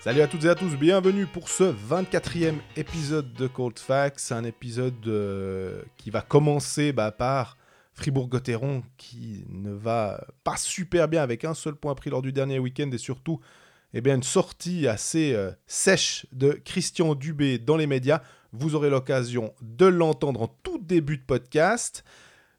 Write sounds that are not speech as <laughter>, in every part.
Salut à toutes et à tous, bienvenue pour ce 24e épisode de Cold Facts, un épisode euh, qui va commencer bah, par Fribourg-Gotteron qui ne va pas super bien avec un seul point pris lors du dernier week-end et surtout eh bien, une sortie assez euh, sèche de Christian Dubé dans les médias. Vous aurez l'occasion de l'entendre en tout début de podcast.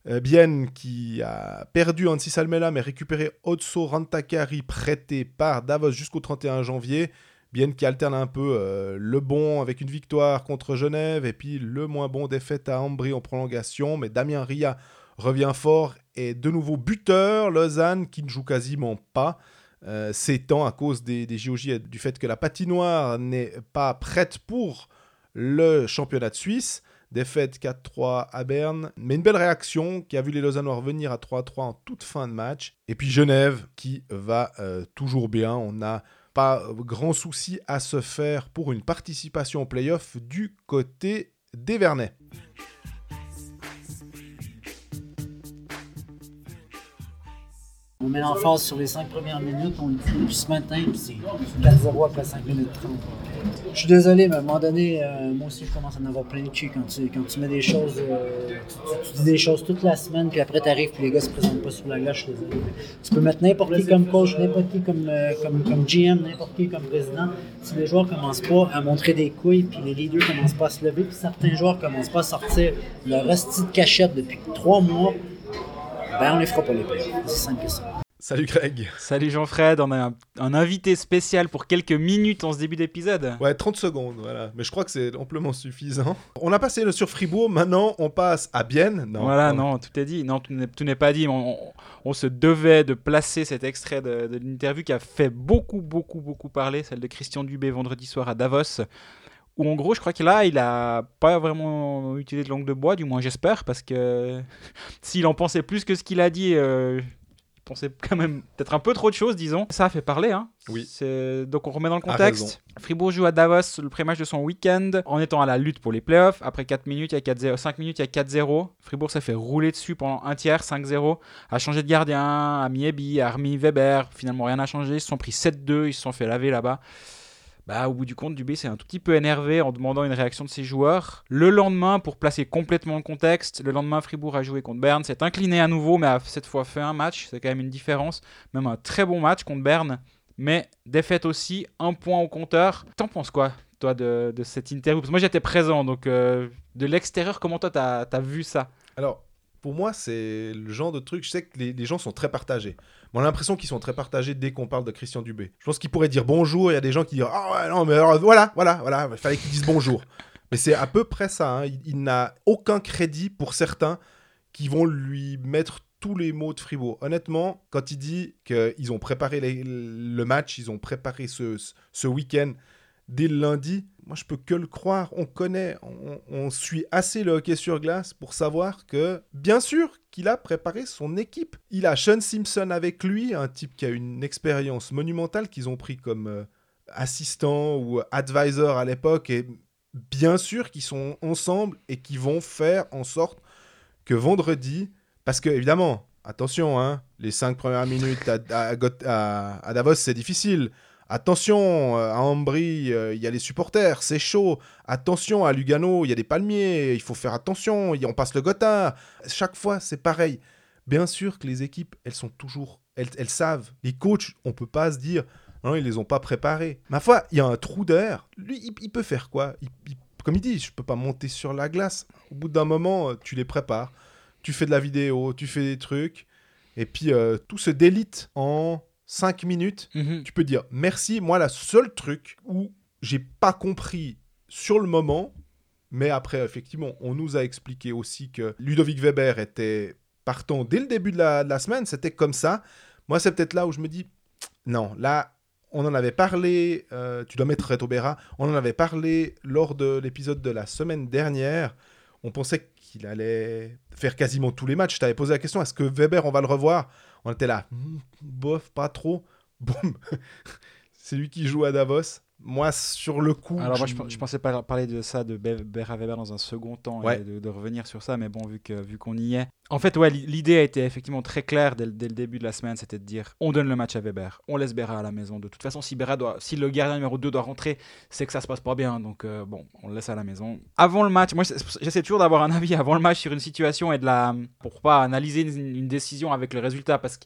Euh, Bien qui a perdu Ansi Salmela mais récupéré Otso Rantakari prêté par Davos jusqu'au 31 janvier. Bien qui alterne un peu euh, le bon avec une victoire contre Genève et puis le moins bon défaite à Ambry en prolongation. Mais Damien Ria revient fort et de nouveau buteur. Lausanne qui ne joue quasiment pas. Euh, s'étend à cause des, des JOJ et du fait que la patinoire n'est pas prête pour le championnat de Suisse. Défaite 4-3 à Berne, mais une belle réaction qui a vu les Lausannois revenir à 3-3 en toute fin de match. Et puis Genève qui va euh, toujours bien. On n'a pas grand souci à se faire pour une participation au playoff du côté des Vernets. On met l'emphase sur les 5 premières minutes, on le dit depuis ce matin, puis c'est 4-0 après 5 minutes 30. Je suis désolé, mais à un moment donné, euh, moi aussi je commence à en avoir plein de cul quand tu, quand tu mets des choses, euh, tu, dis des choses toute la semaine, puis après tu arrives, puis les gars se présentent pas sur la glace, je. Tu peux mettre n'importe qui comme coach, n'importe qui comme, euh, comme, comme GM, n'importe qui comme président. Si les joueurs commencent pas à montrer des couilles, puis les leaders commencent pas à se lever, puis certains joueurs commencent pas à sortir leur resti de cachette depuis 3 mois, ben on les fera pas les playoffs. C'est simple que ça. Salut Greg. Salut Jean-Fred, on a un, un invité spécial pour quelques minutes en ce début d'épisode. Ouais, 30 secondes, voilà. Mais je crois que c'est amplement suffisant. On a passé le sur Fribourg, maintenant on passe à Bienne. Non, voilà, on- non, tout est dit. Non, tout n'est tout n'est pas dit. On, on- on se devait de placer cet extrait de, de l'interview qui a fait beaucoup, beaucoup, beaucoup parler, celle de Christian Dubé vendredi soir à Davos. Où en gros, je crois que là, il a pas vraiment utilisé de langue de bois, du moins j'espère, parce que <laughs> s'il en pensait plus que ce qu'il a dit, euh, il pensait quand même peut-être un peu trop de choses, disons. Ça a fait parler, hein. Oui. Donc on remet dans le contexte. Fribourg joue à Davos le pré-match de son week-end en étant à la lutte pour les playoffs. Après 4 minutes, il y a 4-0 5 minutes, il y a 4-0. Fribourg s'est fait rouler dessus pendant un tiers, 5-0. A changé de gardien, a mis Ebi, a remis Weber. Finalement, rien n'a changé. Ils se sont pris 7-2, ils se sont fait laver là-bas. Bah, au bout du compte, Dubé s'est un tout petit peu énervé en demandant une réaction de ses joueurs. Le lendemain, pour placer complètement le contexte, le lendemain, Fribourg a joué contre Berne, s'est incliné à nouveau, mais a cette fois fait un match. C'est quand même une différence. Même un très bon match contre Berne, mais défaite aussi, un point au compteur. T'en penses quoi, toi, de, de cette interview? Parce que moi, j'étais présent, donc euh, de l'extérieur, comment toi, t'as as vu ça? Alors, pour moi, c'est le genre de truc. Je sais que les gens sont très partagés. On a l'impression qu'ils sont très partagés dès qu'on parle de Christian Dubé. Je pense qu'ils pourraient dire bonjour. Il y a des gens qui disent Ah ouais, non, mais alors, voilà, voilà, voilà. Il fallait qu'ils disent bonjour. <laughs> mais c'est à peu près ça. hein. Il, il n'a aucun crédit pour certains qui vont lui mettre tous les mots de Fribourg. Honnêtement, quand il dit qu'ils ont préparé les- le match, ils ont préparé ce, ce- ce week-end dès le lundi, moi je peux que le croire. On connaît, on, suit assez le hockey sur glace pour savoir que, bien sûr, qu'il a préparé son équipe. Il a Sean Simpson avec lui, un type qui a une expérience monumentale qu'ils ont pris comme euh, assistant ou advisor à l'époque et bien sûr qu'ils sont ensemble et qui vont faire en sorte que vendredi, parce que évidemment, attention, hein, les cinq premières minutes à Davos, c'est difficile. Attention, euh, à Ambry, euh, il y a les supporters, c'est chaud. Attention, à Lugano, il y a des palmiers, il faut faire attention, on passe le Gotthard. Chaque fois, c'est pareil. Bien sûr que les équipes, elles sont toujours, elles, elles savent. Les coachs, on peut pas se dire, non, ils les ont pas préparés. Ma foi, il y a un trou d'air. Lui, il, peut faire quoi? Comme il dit, je peux pas monter sur la glace. Au bout d'un moment, euh, tu les prépares. Tu fais de la vidéo, tu fais des trucs. Et puis, tout se délite en 5 minutes tu peux dire merci. Moi, la seule truc où j'ai pas compris sur le moment, mais après, effectivement, on nous a expliqué aussi que Ludovic Weber était partant dès le début de la, de la semaine. C'était comme ça. Moi, c'est peut-être là où je me dis non, là, on en avait parlé. euh, tu dois mettre Reto Berra. On en avait parlé lors de l'épisode de la semaine dernière. On pensait qu'il allait faire quasiment tous les matchs. Je t'avais posé la question est-ce que Weber, on va le revoir? On était là, Hmm, bof, pas trop. Boum <laughs> C'est lui qui joue à Davos. Moi, sur le coup. Alors moi, je- je, je pensais pas parler de ça, de Be- Bera Weber dans un second temps, Ouais. et de, de revenir sur ça, mais bon, vu que vu qu'on y est. En fait, ouais, l'i- l'idée a été effectivement très claire dès, le- dès le début de la semaine, c'était de dire, on donne le match à Weber, on laisse Bera à la maison. De toute façon, si Bera doit, si le gardien numéro 2 doit rentrer, c'est que ça se passe pas bien, donc euh, bon, on le laisse à la maison. Avant le match, moi, j'essaie toujours d'avoir un avis avant le match sur une situation et de la, pour pas analyser une, une décision avec le résultat, parce que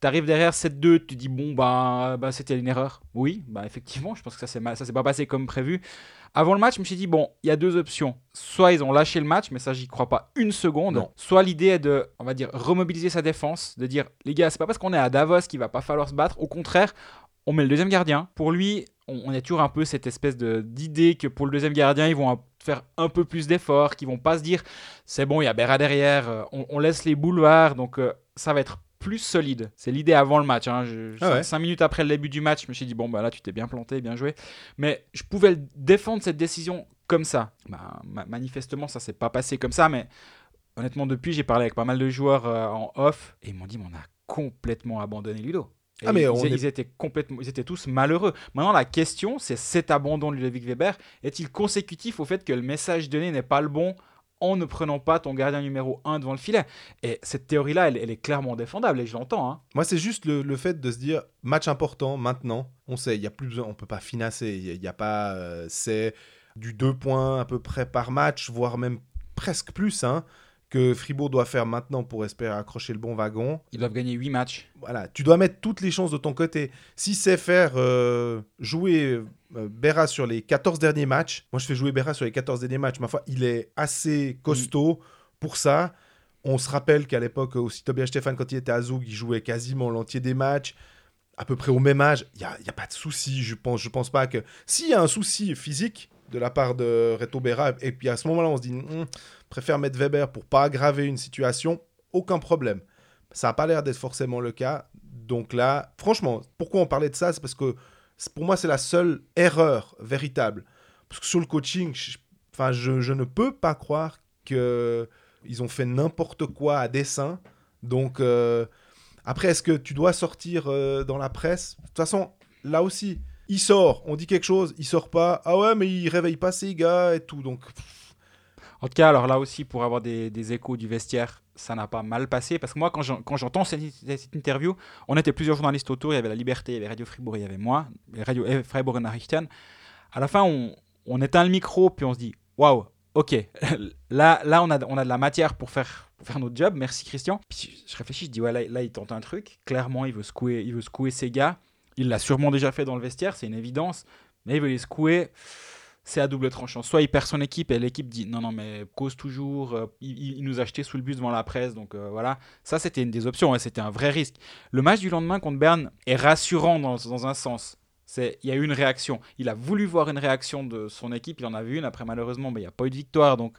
T'arrives derrière 7-2, tu dis bon bah, bah c'était une erreur. Oui, bah effectivement, je pense que ça s'est mal- ça s'est pas passé comme prévu. Avant le match, je me suis dit bon, il y a deux options. Soit ils ont lâché le match, mais ça j'y crois pas une seconde. Non. Soit l'idée est de, on va dire, remobiliser sa défense, de dire les gars, c'est pas parce qu'on est à Davos qu'il va pas falloir se battre. Au contraire, on met le deuxième gardien. Pour lui, on, a toujours un peu cette espèce de d'idée que pour le deuxième gardien, ils vont faire un peu plus d'efforts, qu'ils vont pas se dire c'est bon, il y a Berra derrière, euh, on, on laisse les boulevards, donc euh, ça va être plus solide. C'est l'idée avant le match. Hein. Je- Ah ouais. Cinq minutes après le début du match, je me suis dit bon bah là tu t'es bien planté, bien joué. Mais je pouvais défendre cette décision comme ça. Bah, ma- manifestement, ça s'est pas passé comme ça, mais honnêtement depuis j'ai parlé avec pas mal de joueurs euh, en off et ils m'ont dit on a complètement abandonné Ludo. Et Ah, mais ils, on ils est- étaient complètement, ils étaient tous malheureux. Maintenant la question c'est cet abandon de Ludovic Weber est-il consécutif au fait que le message donné n'est pas le bon en ne prenant pas ton gardien numéro 1 devant le filet Et cette théorie-là, elle, elle est clairement défendable et je l'entends. hein. Moi, c'est juste le, le fait de se dire match important maintenant. On sait, il y a plus besoin, on peut pas finasser. Il y a- il y a, pas, euh, c'est du 2 points à peu près par match, voire même presque plus, hein, que Fribourg doit faire maintenant pour espérer accrocher le bon wagon. Ils doivent gagner 8 matchs. Voilà, tu dois mettre toutes les chances de ton côté. Si c'est faire euh, jouer euh, Berra sur les 14 derniers matchs, moi je fais jouer Berra sur les 14 derniers matchs. Ma foi, il est assez costaud pour ça. On se rappelle qu'à l'époque aussi, Tobias Stéphane, quand il était à Zoug, il jouait quasiment l'entier des matchs, à peu près au même âge. Il n'y a, il y a pas de souci, je pense, je pense pas que... S'il y a un souci physique de la part de Reto Berra, et puis à ce moment-là, on se dit, Hum, préfère mettre Weber pour pas aggraver une situation, aucun problème. Ça n'a pas l'air d'être forcément le cas. Donc là, franchement, pourquoi on parlait de ça? C'est parce que pour moi, c'est la seule erreur véritable. Parce que sur le coaching, je, enfin, je, je ne peux pas croire qu'ils ont fait n'importe quoi à dessein. Donc, euh, après, est-ce que tu dois sortir euh, dans la presse? De toute façon, là aussi, il sort, on dit quelque chose, il sort pas. Ah ouais, mais il réveille pas ses gars et tout. Donc, En tout cas, alors là aussi, pour avoir des, des échos du vestiaire, ça n'a pas mal passé. Parce que moi, quand j'en- quand j'entends cette, interview, on était plusieurs journalistes autour. Il y avait La Liberté, il y avait Radio Fribourg, il y avait moi, et Radio eh, Freiburg Nachrichten. À la fin, on, on éteint le micro, puis on se dit Waouh, ok, <laughs> là, là on, a, on a de la matière pour faire, faire notre job. Merci Christian. Puis je réfléchis, je dis Ouais, là, là, il tente un truc. Clairement, il veut secouer, il veut secouer ses gars. Il l'a sûrement déjà fait dans le vestiaire, c'est une évidence. Mais il veut les secouer c'est à double tranchant. Soit il perd son équipe et l'équipe dit non, non, mais cause toujours, euh, il, nous a acheté sous le bus devant la presse, donc euh, voilà. Ça, c'était une des options, et c'était un vrai risque. Le match du lendemain contre Berne est rassurant dans, un sens. Il y a eu une réaction. Il a voulu voir une réaction de son équipe, il en a vu une. Après, malheureusement, il n'y a pas eu de victoire, donc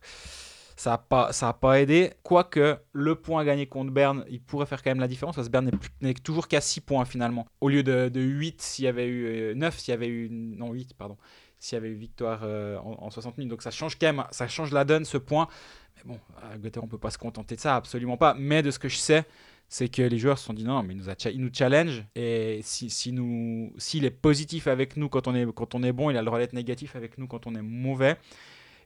ça n'a pas, ça a pas aidé. Quoique, le point gagné contre Berne, il pourrait faire quand même la différence, parce que Berne n'est toujours qu'à 6 points finalement. Au lieu de, de 8 s'il y avait eu... euh, 9 s'il y avait eu... Non, 8, pardon s'il y avait eu victoire euh, en, en 60 minutes. Donc ça change quand même, ça change la donne ce point. Mais bon, à Götter, on peut pas se contenter de ça, absolument pas. Mais de ce que je sais, c'est que les joueurs se sont dit non, mais il nous, challenge. Et si, si s'il est positif avec nous quand on est, quand on est bon, il a le droit d'être négatif avec nous quand on est mauvais.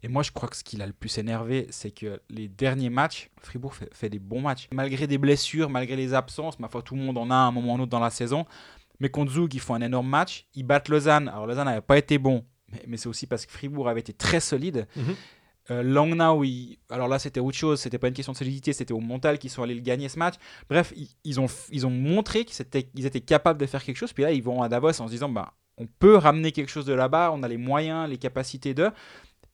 Et moi, je crois que ce qui l'a le plus énervé, c'est que les derniers matchs, Fribourg fait, fait des bons matchs. Malgré des blessures, malgré les absences, ma foi, tout le monde en a à un moment ou un autre dans la saison. Mais contre Zug, ils font un énorme match. Ils battent Lausanne. Alors, Lausanne n'avait pas été bon, mais, mais c'est aussi parce que Fribourg avait été très solide. Euh, Langnau, alors là, c'était autre chose. C'était pas une question de solidité, c'était au mental qu'ils sont allés le gagner ce match. Bref, ils, ils ont, ils ont montré qu'ils étaient, ils étaient capables de faire quelque chose. Puis là, ils vont à Davos en se disant bah, on peut ramener quelque chose de là-bas, on a les moyens, les capacités de.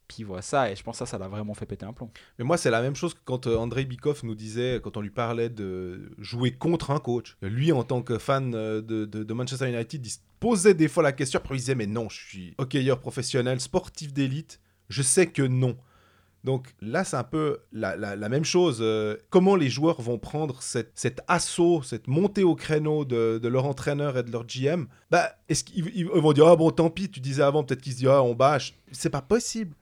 Puis voilà ça, et je pense que ça, ça l'a vraiment fait péter un plomb. Mais moi, c'est la même chose que quand euh, Andrei Bikov nous disait, quand on lui parlait de jouer contre un coach. Lui, en tant que fan euh, de Manchester United, il se posait des fois la question, après il disait, mais non, je suis hockeyeur professionnel, sportif d'élite, je sais que non. Donc là, c'est un peu la, la- la même chose. euh, comment les joueurs vont prendre cette, cet assaut, cette montée au créneau de, de leur entraîneur et de leur GM Bah, est-ce qu'ils ils vont dire, ah bon, tant pis, tu disais avant, peut-être qu'ils se disent, ah, on bâche. C'est pas possible.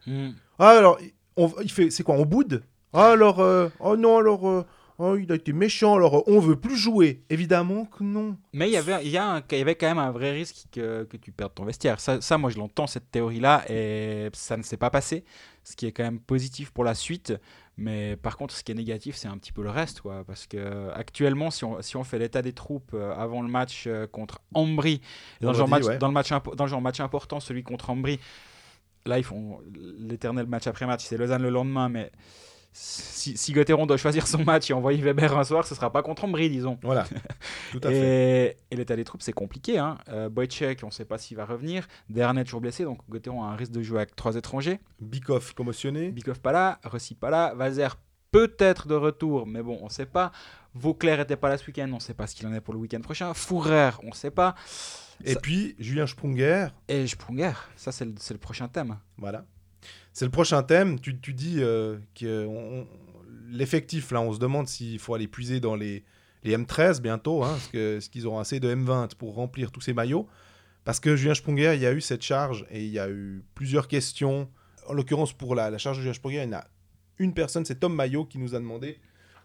Ah, alors, on, il fait, c'est quoi, on boude? Ah, alors, euh, oh non, alors, euh, Oh, il a été méchant, alors on veut plus jouer. Évidemment que non. Mais il y avait, il y, a un- il y avait quand même un vrai risque que, que tu perdes ton vestiaire. Ça, ça, moi, je l'entends, cette théorie-là, et ça ne s'est pas passé. Ce qui est quand même positif pour la suite. Mais par contre, ce qui est négatif, c'est un petit peu le reste. Quoi, parce que actuellement, si on, si on fait l'état des troupes euh, avant le match euh, contre Ambry, dans, le genre match, ouais. dans, le match dans le genre match important, celui contre Ambry, là, ils font l'éternel match après match. C'est Lausanne le lendemain, mais si, si Gauthieron doit choisir son match et envoyer Weber un soir, ce sera pas contre Ambry, disons. Voilà. <laughs> Tout à fait. Et, et l'état des troupes, c'est compliqué. Hein. Euh, Boychek, on ne sait pas s'il va revenir. Dernet, toujours blessé, donc Gauthieron a un risque de jouer avec trois étrangers. Bikoff commotionné. Bikov pas là, Rossi pas là, Valzer peut-être de retour, mais bon, on ne sait pas. Vauclair était pas là ce week-end, on ne sait pas ce qu'il en est pour le week-end prochain. Fourer, on ne sait pas. Et Ça- puis, Julien Sprunger. Et Sprunger, ça c'est le, c'est le prochain thème. Voilà. C'est le prochain thème. Tu, dis euh, que l'effectif, là, on se demande s'il faut aller puiser dans les, les M13 bientôt. Hein, est-ce qu'ils auront assez de M20 pour remplir tous ces maillots Parce que Julien Sprunger, il y a eu cette charge et il y a eu plusieurs questions. En l'occurrence, pour la, charge de Julien Sprunger, il y en a une personne, c'est Tom Maillot, qui nous a demandé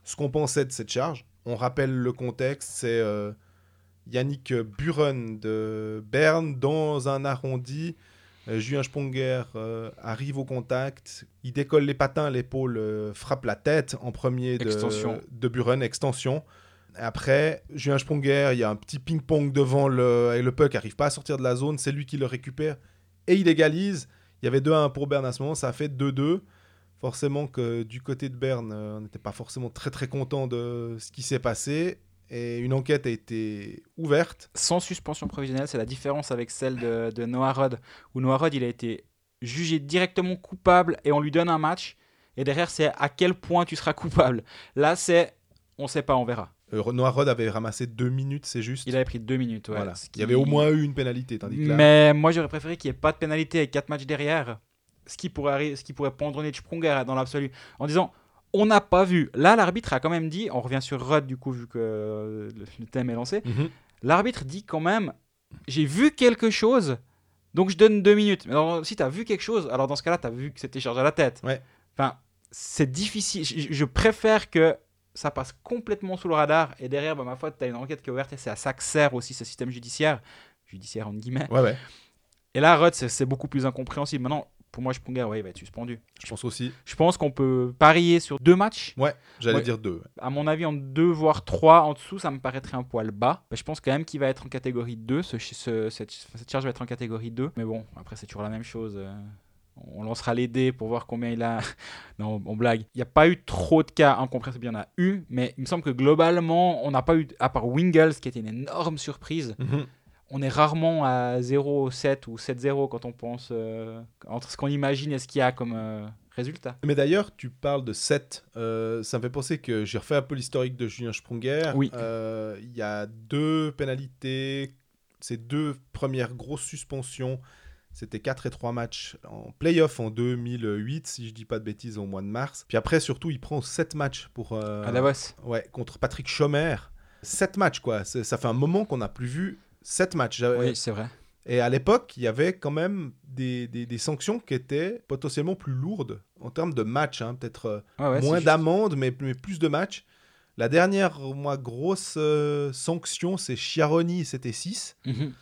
ce qu'on pensait de cette charge. On rappelle le contexte, c'est euh, Yannick Buren de Berne dans un arrondi. Euh, Julien Sponger euh, arrive au contact, il décolle les patins, l'épaule euh, frappe la tête en premier de, Extension. de Buren, extension. Après, Julien Sponger, il y a un petit ping-pong devant le, et le puck n'arrive pas à sortir de la zone, c'est lui qui le récupère et il égalise. Il y avait 2-1 pour Berne à ce moment, ça a fait 2-2. Forcément que du côté de Berne, on n'était pas forcément très très content de ce qui s'est passé et une enquête a été ouverte. Sans suspension provisionnelle, c'est la différence avec celle de, de Noah Rod, où Noah Rod, il a été jugé directement coupable et on lui donne un match. Et derrière, c'est à quel point tu seras coupable. Là, c'est on sait pas, on verra. Euh, Noah Rod avait ramassé deux minutes, c'est juste. Il avait pris deux minutes. ouais, Voilà. Il y avait au moins eu une pénalité, tandis que là, Mais moi, j'aurais préféré qu'il n'y ait pas de pénalité avec 4 matchs derrière. Ce qui pourrait, ce qui pourrait pendronner Sprunger dans l'absolu. En disant, on n'a pas vu. Là, l'arbitre a quand même dit, on revient sur Rudd du coup, vu que euh, le thème est lancé. Mhm. L'arbitre dit quand même, j'ai vu quelque chose, donc je donne deux minutes. Mais alors, si tu as vu quelque chose, alors dans ce cas-là, tu as vu que c'était chargé à la tête. Ouais. Enfin, c'est difficile. Je, je préfère que ça passe complètement sous le radar et derrière, bah, ma foi, tu as une enquête qui est ouverte et c'est à ça que sert aussi ce système judiciaire. Judiciaire, entre guillemets. Ouais, ouais, Et là, Rudd, c'est beaucoup plus incompréhensible. Maintenant, pour moi, Sprunger, ouais, il va être suspendu. je pense aussi. Je pense qu'on peut parier sur deux matchs. Ouais, j'allais Ouais. dire deux. ouais. À mon avis, en deux, voire trois en dessous, ça me paraîtrait un poil bas. Mais je pense quand même qu'il va être en catégorie 2. Ce, ce- cette, cette charge va être en catégorie 2. Mais bon, après, c'est toujours la même chose. euh, On lancera les dés pour voir combien il a. <laughs> non, on blague. Il n'y a pas eu trop de cas incompréhensibles. Il y en a eu. Mais il me semble que globalement, on n'a pas eu, à part Wingles, qui était une énorme surprise, Mhm. On est rarement à 0,7 ou 7-0 quand on pense euh, entre ce qu'on imagine et ce qu'il y a comme euh, résultat. Mais d'ailleurs, tu parles de 7. euh, ça me fait penser que j'ai refait un peu l'historique de Julien Sprunger. Oui. Il y a deux pénalités. Ces deux premières grosses suspensions, c'était 4 et 3 matchs en playoff en 2008, si je dis pas de bêtises, au mois de mars. Puis après, surtout, il prend 7 matchs pour. À Davos. Ouais, contre Patrick Schomer. 7 matchs, quoi. Ça fait un moment qu'on n'a plus vu 7 matchs. Oui, c'est vrai. Et à l'époque, il y avait quand même des, des- des sanctions qui étaient potentiellement plus lourdes en termes de matchs. hein. Peut-être euh, Ouais, ouais, c'est moins d'amendes, mais, mais plus de matchs. La dernière, moi, grosse euh, sanction, c'est Chiaroni, c'était 6. Mhm.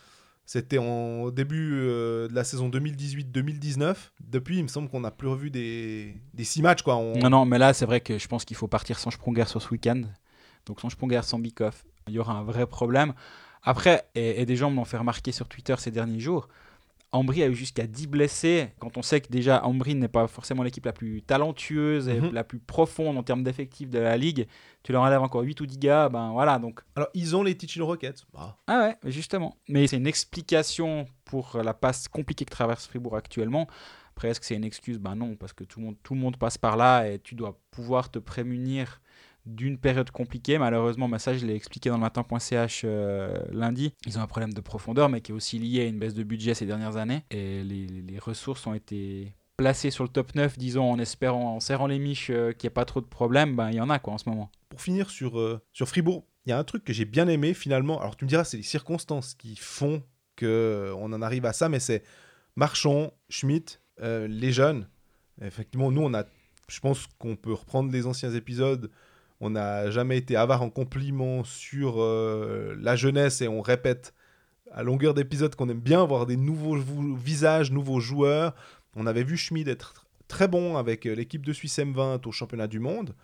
C'était en au début euh, de la saison 2018-2019. Depuis, il me semble qu'on n'a plus revu des, des 6 matchs. Quoi. On- Non, non, mais là, c'est vrai que je pense qu'il faut partir sans Sprunger sur ce week-end. Donc sans Sprunger, sans Bikoff, il y aura un vrai problème. Après, et, et des gens me l'ont fait remarquer sur Twitter ces derniers jours, Ambry a eu jusqu'à 10 blessés. Quand on sait que déjà Ambry n'est pas forcément l'équipe la plus talentueuse et Mhm. la plus profonde en termes d'effectifs de la ligue, tu leur enlèves encore 8 ou 10 gars, ben voilà. Donc, Alors, ils ont les Tichin Rockets. Ah. ah ouais, justement. Mais c'est une explication pour la passe compliquée que traverse Fribourg actuellement. Après, est-ce que c'est une excuse? Ben non, parce que tout le, monde, tout le monde passe par là et tu dois pouvoir te prémunir d'une période compliquée. Malheureusement, ben ça, je l'ai expliqué dans le matin.ch euh, lundi. Ils ont un problème de profondeur, mais qui est aussi lié à une baisse de budget ces dernières années. Et les, ressources ont été placées sur le top 9, disons, en espérant, en serrant les miches euh, qu'il n'y ait pas trop de problèmes. Ben, il y en a, quoi, en ce moment. Pour finir sur, euh, sur Fribourg, il y a un truc que j'ai bien aimé finalement. Alors tu me diras, c'est les circonstances qui font que on en arrive à ça, mais c'est Marchand, Schmitt, les jeunes. Effectivement, nous, on a, je pense qu'on peut reprendre les anciens épisodes On n'a jamais été avare en compliments sur euh, la jeunesse et on répète à longueur d'épisode qu'on aime bien voir des nouveaux visages, nouveaux joueurs. On avait vu Schmid être très bon avec euh, l'équipe de Suisse M20 au championnat du monde.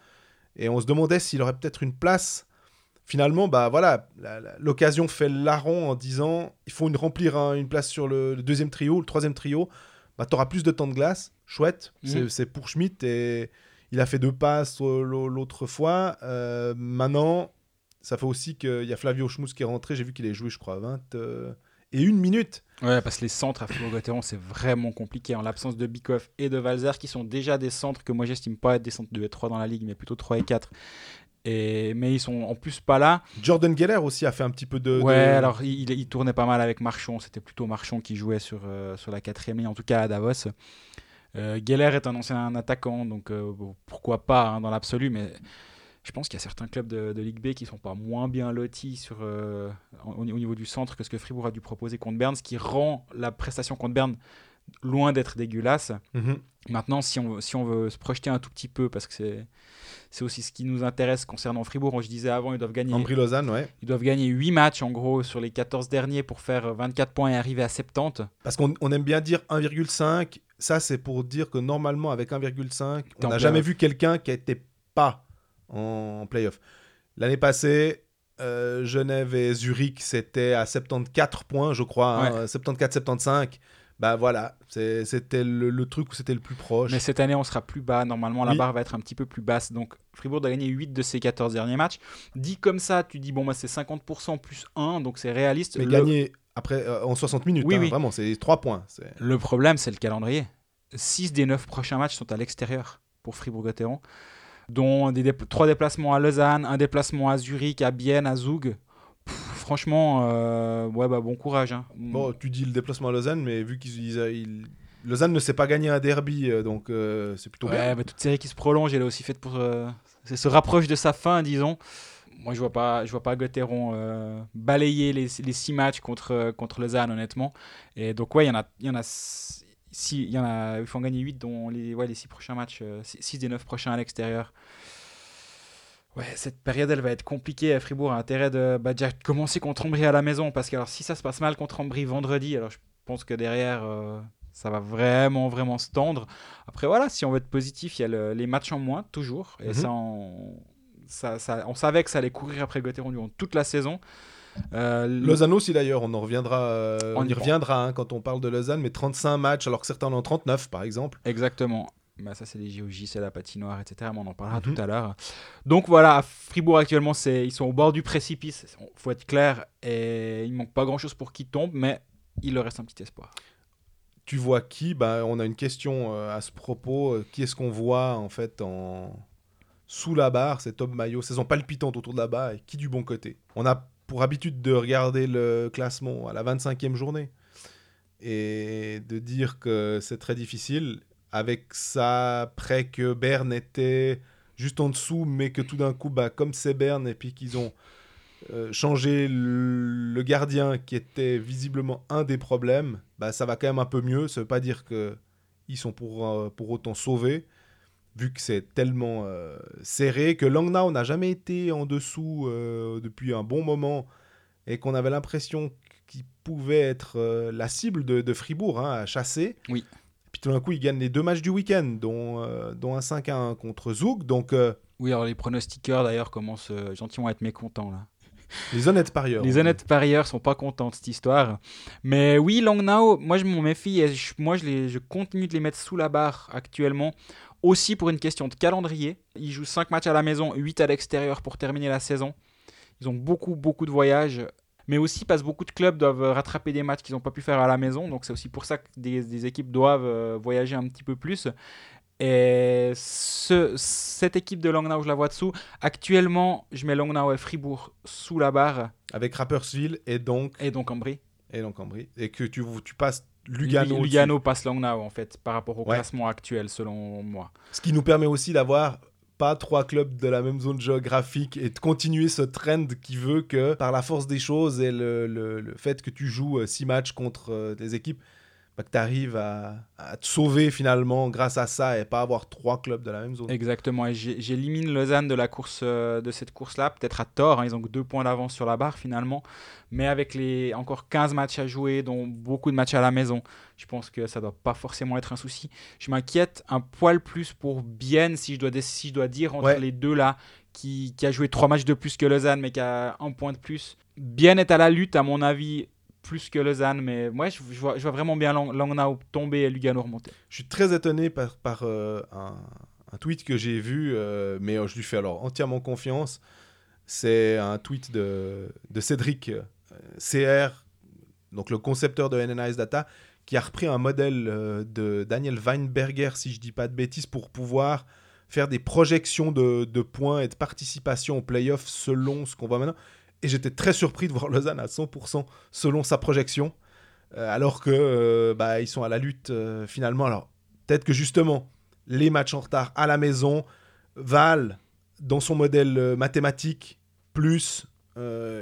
Et on se demandait s'il aurait peut-être une place. Finalement, bah voilà, l'occasion fait larron en disant il faut une, remplir un- une place sur le, le deuxième trio, le troisième trio. Bah, tu auras plus de temps de glace. Chouette, c'est- Mhm. c'est pour Schmidt et il a fait deux passes euh, l'au- l'autre fois. Euh, maintenant, ça fait aussi qu'il y a Flavio Schmutz qui est rentré. J'ai vu qu'il a joué, je crois, 20 euh, et une minute. Ouais, parce que les centres à Fribourg-Gotteron, c'est vraiment compliqué en l'absence de Bikoff et de Valzer, qui sont déjà des centres que moi j'estime pas être des centres 2 et 3 dans la ligue, mais plutôt 3 et 4. Et... Mais ils sont en plus pas là. Jordan Geller aussi a fait un petit peu de. ouais, de- alors il, il tournait pas mal avec Marchon. C'était plutôt Marchon qui jouait sur, euh, sur la quatrième ligne, en tout cas à Davos. Euh, Geller est un ancien attaquant, donc euh, pourquoi pas hein, dans l'absolu, mais je pense qu'il y a certains clubs de, de Ligue B qui sont pas moins bien lotis sur, euh, au, au niveau du centre que ce que Fribourg a dû proposer contre Berne, ce qui rend la prestation contre Berne loin d'être dégueulasse. Mhm. Maintenant, si on, veut- si on veut se projeter un tout petit peu, parce que c'est, c'est aussi ce qui nous intéresse concernant Fribourg, je disais avant, ils doivent gagner, Ambry Lausanne, ouais. ils doivent gagner 8 matchs en gros sur les 14 derniers pour faire 24 points et arriver à 70. Parce qu'on on aime bien dire 1,5. Ça, c'est pour dire que normalement, avec 1,5, T'es on n'a jamais vu quelqu'un qui n'était pas en playoff. L'année passée, euh, Genève et Zurich, c'était à 74 points, je crois. hein, 74-75. Bah voilà, c'était le, le truc où c'était le plus proche. Mais cette année, on sera plus bas. Normalement, la Oui. barre va être un petit peu plus basse. Donc, Fribourg doit gagner 8 de ses 14 derniers matchs. Dit comme ça, tu dis, bon, bah, c'est 50% plus 1, donc c'est réaliste. Mais Le- gagner après, euh, en 60 minutes, Oui, hein, oui. vraiment, c'est 3 points. Le problème, c'est le calendrier. 6 des 9 prochains matchs sont à l'extérieur pour Fribourg-Gotteron, dont des dép- 3 déplacements à Lausanne, un déplacement à Zurich, à Bienne, à Zug. Pff, franchement, euh, ouais, bah, bon courage. hein. Bon, tu dis le déplacement à Lausanne, mais vu qu'ils ils- ils- Lausanne ne sait pas gagner un derby, euh, donc euh, c'est plutôt Ouais, bien. bah, toute série qui se prolonge, elle est aussi faite pour se rapproche de sa fin, disons. Moi, je vois pas, je vois pas Gotteron euh, balayer les, les six matchs contre euh, contre Lausanne, honnêtement. Et donc ouais, il y en a, il y en a six, il y en a, il faut en gagner 8 dont les ouais les six prochains matchs, 6 des 9 prochains à l'extérieur. Ouais, cette période, elle va être compliquée. À Fribourg a intérêt de bah, déjà commencer contre Ambry à la maison. Parce que alors, si ça se passe mal contre Ambry vendredi, alors je pense que derrière, euh, ça va vraiment, vraiment se tendre. Après, voilà, si on veut être positif, il y a le- les matchs en moins, toujours. Et Mhm. ça, on, ça, ça- on savait que ça allait courir après Gotteron durant toute la saison. Euh, Lausanne aussi d'ailleurs, on en reviendra, euh, On on y reviendra hein, quand on parle de Lausanne, mais 35 matchs alors que certains en ont 39 par exemple. Exactement. Bah, ça, c'est les JOJ, c'est la patinoire, etc. Mais on en parlera Mhm. tout à l'heure. Donc voilà, à Fribourg actuellement, c'est, ils sont au bord du précipice. Il faut être clair. Et il manque pas grand-chose pour qu'ils tombent, mais il leur reste un petit espoir. Tu vois qui? Bah, On a une question euh, à ce propos. Qui est-ce qu'on voit en fait en sous la barre C'est Tom Maillot, saison palpitante autour de la barre et qui du bon côté On a pour habitude de regarder le classement à la 25e journée et de dire que c'est très difficile avec ça après que Berne était juste en dessous mais que tout d'un coup bah, comme c'est Berne et puis qu'ils ont euh, changé le, gardien qui était visiblement un des problèmes, bah, ça va quand même un peu mieux. Ça veut pas dire que ils sont pour, euh, pour autant sauvés, vu que c'est tellement euh, serré, que Langnau n'a jamais été en dessous euh, depuis un bon moment, et qu'on avait l'impression qu'il pouvait être euh, la cible de, de Fribourg hein, à chasser. Oui. Puis tout d'un coup, ils gagnent les deux matchs du week-end, dont, dont un 5 à 1 contre Zouk. Donc, Oui, alors les pronostiqueurs d'ailleurs commencent gentiment à être mécontents là. les honnêtes parieurs. Les on honnêtes parieurs sont pas contents de cette histoire. Mais oui, Langnau, moi je m'en méfie et je- moi je, les, je continue de les mettre sous la barre actuellement. Aussi pour une question de calendrier. Ils jouent 5 matchs à la maison, 8 à l'extérieur pour terminer la saison. Ils ont beaucoup, beaucoup de voyages. Mais aussi parce que beaucoup de clubs doivent rattraper des matchs qu'ils n'ont pas pu faire à la maison. Donc c'est aussi pour ça que des, des équipes doivent euh, voyager un petit peu plus. Et ce- cette équipe de Langnau, je la vois dessous. Actuellement, je mets Langnau et Fribourg sous la barre. avec Rapperswil et donc, Et donc Ambry. et donc Ambry. Et que tu, tu passes Lugano. Lugano, passe Langnau en fait par rapport au Ouais. classement actuel selon moi. Ce qui nous permet aussi d'avoir pas trois clubs de la même zone géographique et de continuer ce trend qui veut que par la force des choses et le, le- le fait que tu joues euh, six matchs contre euh, des équipes, que tu arrives à, à te sauver finalement grâce à ça et pas avoir trois clubs de la même zone. Exactement, et j'élimine Lausanne de la course euh, de cette course-là, peut-être à tort, hein, ils ont que deux points d'avance sur la barre finalement, mais avec les encore 15 matchs à jouer, dont beaucoup de matchs à la maison, je pense que ça doit pas forcément être un souci. Je m'inquiète un poil plus pour Bienne, si je dois, si je dois dire, entre Ouais. les deux là, qui, qui a joué trois matchs de plus que Lausanne, mais qui a un point de plus. Bienne est à la lutte, à mon avis, plus que Lausanne, mais moi je, vois, vraiment bien Lang- Langnau tomber et Lugano remonter. Je suis très étonné par, euh, un, tweet que j'ai vu, euh, mais euh, je lui fais alors entièrement confiance. C'est un tweet de, Cédric CR, donc le concepteur de NNIS Data, qui a repris un modèle de Daniel Weinberger, si je dis pas de bêtises, pour pouvoir faire des projections de, de points et de participation aux playoffs selon ce qu'on voit maintenant. Et j'étais très surpris de voir Lausanne à 100% selon sa projection, euh, alors que euh, bah, ils sont à la lutte euh, finalement. Alors peut-être que justement les matchs en retard à la maison valent dans son modèle mathématique plus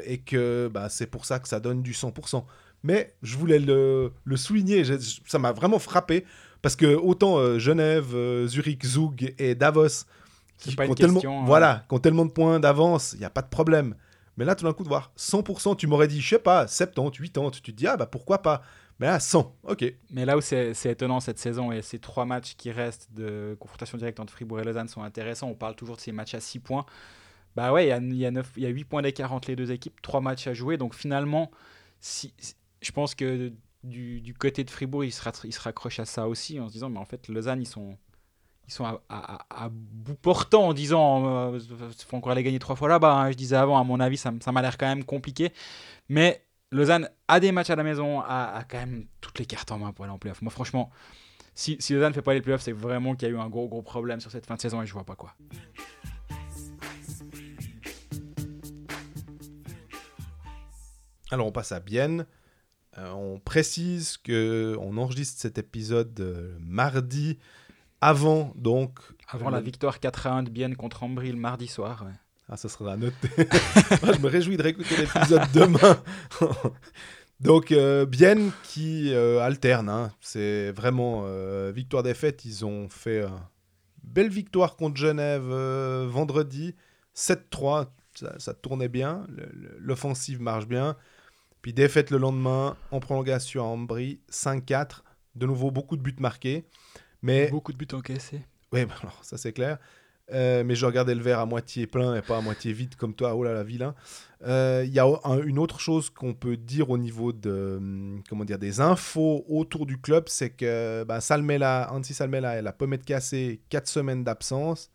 et que bah, c'est pour ça que ça donne du 100%. Mais je voulais le, le souligner, ça m'a vraiment frappé parce que autant Genève, Zurich, Zug et Davos qui pas une tellement, hein. voilà, qui ont tellement de points d'avance, il n'y a pas de problème. Mais là, tout d'un coup, de voir 100%, tu m'aurais dit, je sais pas, 70, 80, tu te dis, ah bah pourquoi pas. Mais là, 100, ok. Mais là où c'est étonnant cette saison et ces trois matchs qui restent de confrontation directe entre Fribourg et Lausanne sont intéressants, on parle toujours de ces matchs à 6 points. Bah ouais, il y a, y, a y a 8 points d'écart entre les deux équipes, 3 matchs à jouer. Donc finalement, si, je pense que du, côté de Fribourg, il se, il se raccroche à ça aussi en se disant, mais en fait, Lausanne, ils sont, ils sont à, bout portant en disant, il faut encore aller gagner trois fois là-bas. hein. Je disais avant, à mon avis, ça, ça m'a l'air quand même compliqué. Mais Lausanne a des matchs à la maison, a, quand même toutes les cartes en main pour aller en playoff. Moi, franchement, si, si Lausanne ne fait pas les playoffs, c'est vraiment qu'il y a eu un gros, gros problème sur cette fin de saison et je vois pas quoi. Alors, on passe à Bienne. Euh, on précise que on enregistre cet épisode euh, mardi, avant donc. Avant la victoire 4 à 1 de Bienne contre Ambry le mardi soir. ouais. Ah, ça sera à noter. <laughs> Moi, je me réjouis de réécouter l'épisode demain. <laughs> Donc, euh, Bienne qui euh, alterne. hein. C'est vraiment euh, victoire-défaite. Ils ont fait une belle victoire contre Genève euh, vendredi. 7-3. Ça, ça tournait bien. L'offensive marche bien. Puis défaite le lendemain en prolongation à Ambry. 5-4. De nouveau, beaucoup de buts marqués. Mais Beaucoup de buts encaissés. oui, bah alors, ça c'est clair. Euh, mais je regardais le verre à moitié plein et pas à moitié vide comme toi. Oh là là, vilain. Euh, Il y a un- une autre chose qu'on peut dire au niveau de, hum, comment dire, des infos autour du club, c'est que bah, Salmela, Ansi Salmela, elle a pommette cassée 4 semaines d'absence.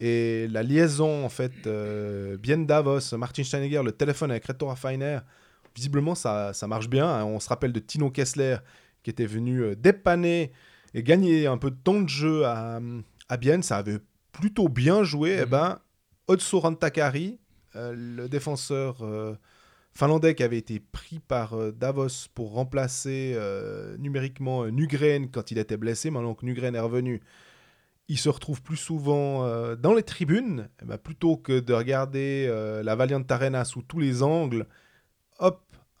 Et la liaison, en fait, euh, bien Davos, Martin Steinegger, le téléphone avec Reto Raffiner, visiblement, ça, ça marche bien. hein. On se rappelle de Tino Kessler qui était venu euh, dépanner et gagner un peu de temps de jeu à, à Bienne. Ça avait plutôt bien joué. Et Mhm. ben, Otso Rantakari, euh, le défenseur euh, finlandais qui avait été pris par euh, Davos pour remplacer numériquement Nugren quand il était blessé, maintenant que Nugren est revenu, il se retrouve plus souvent dans les tribunes, Eh ben, plutôt que de regarder la Valiant Arena sous tous les angles,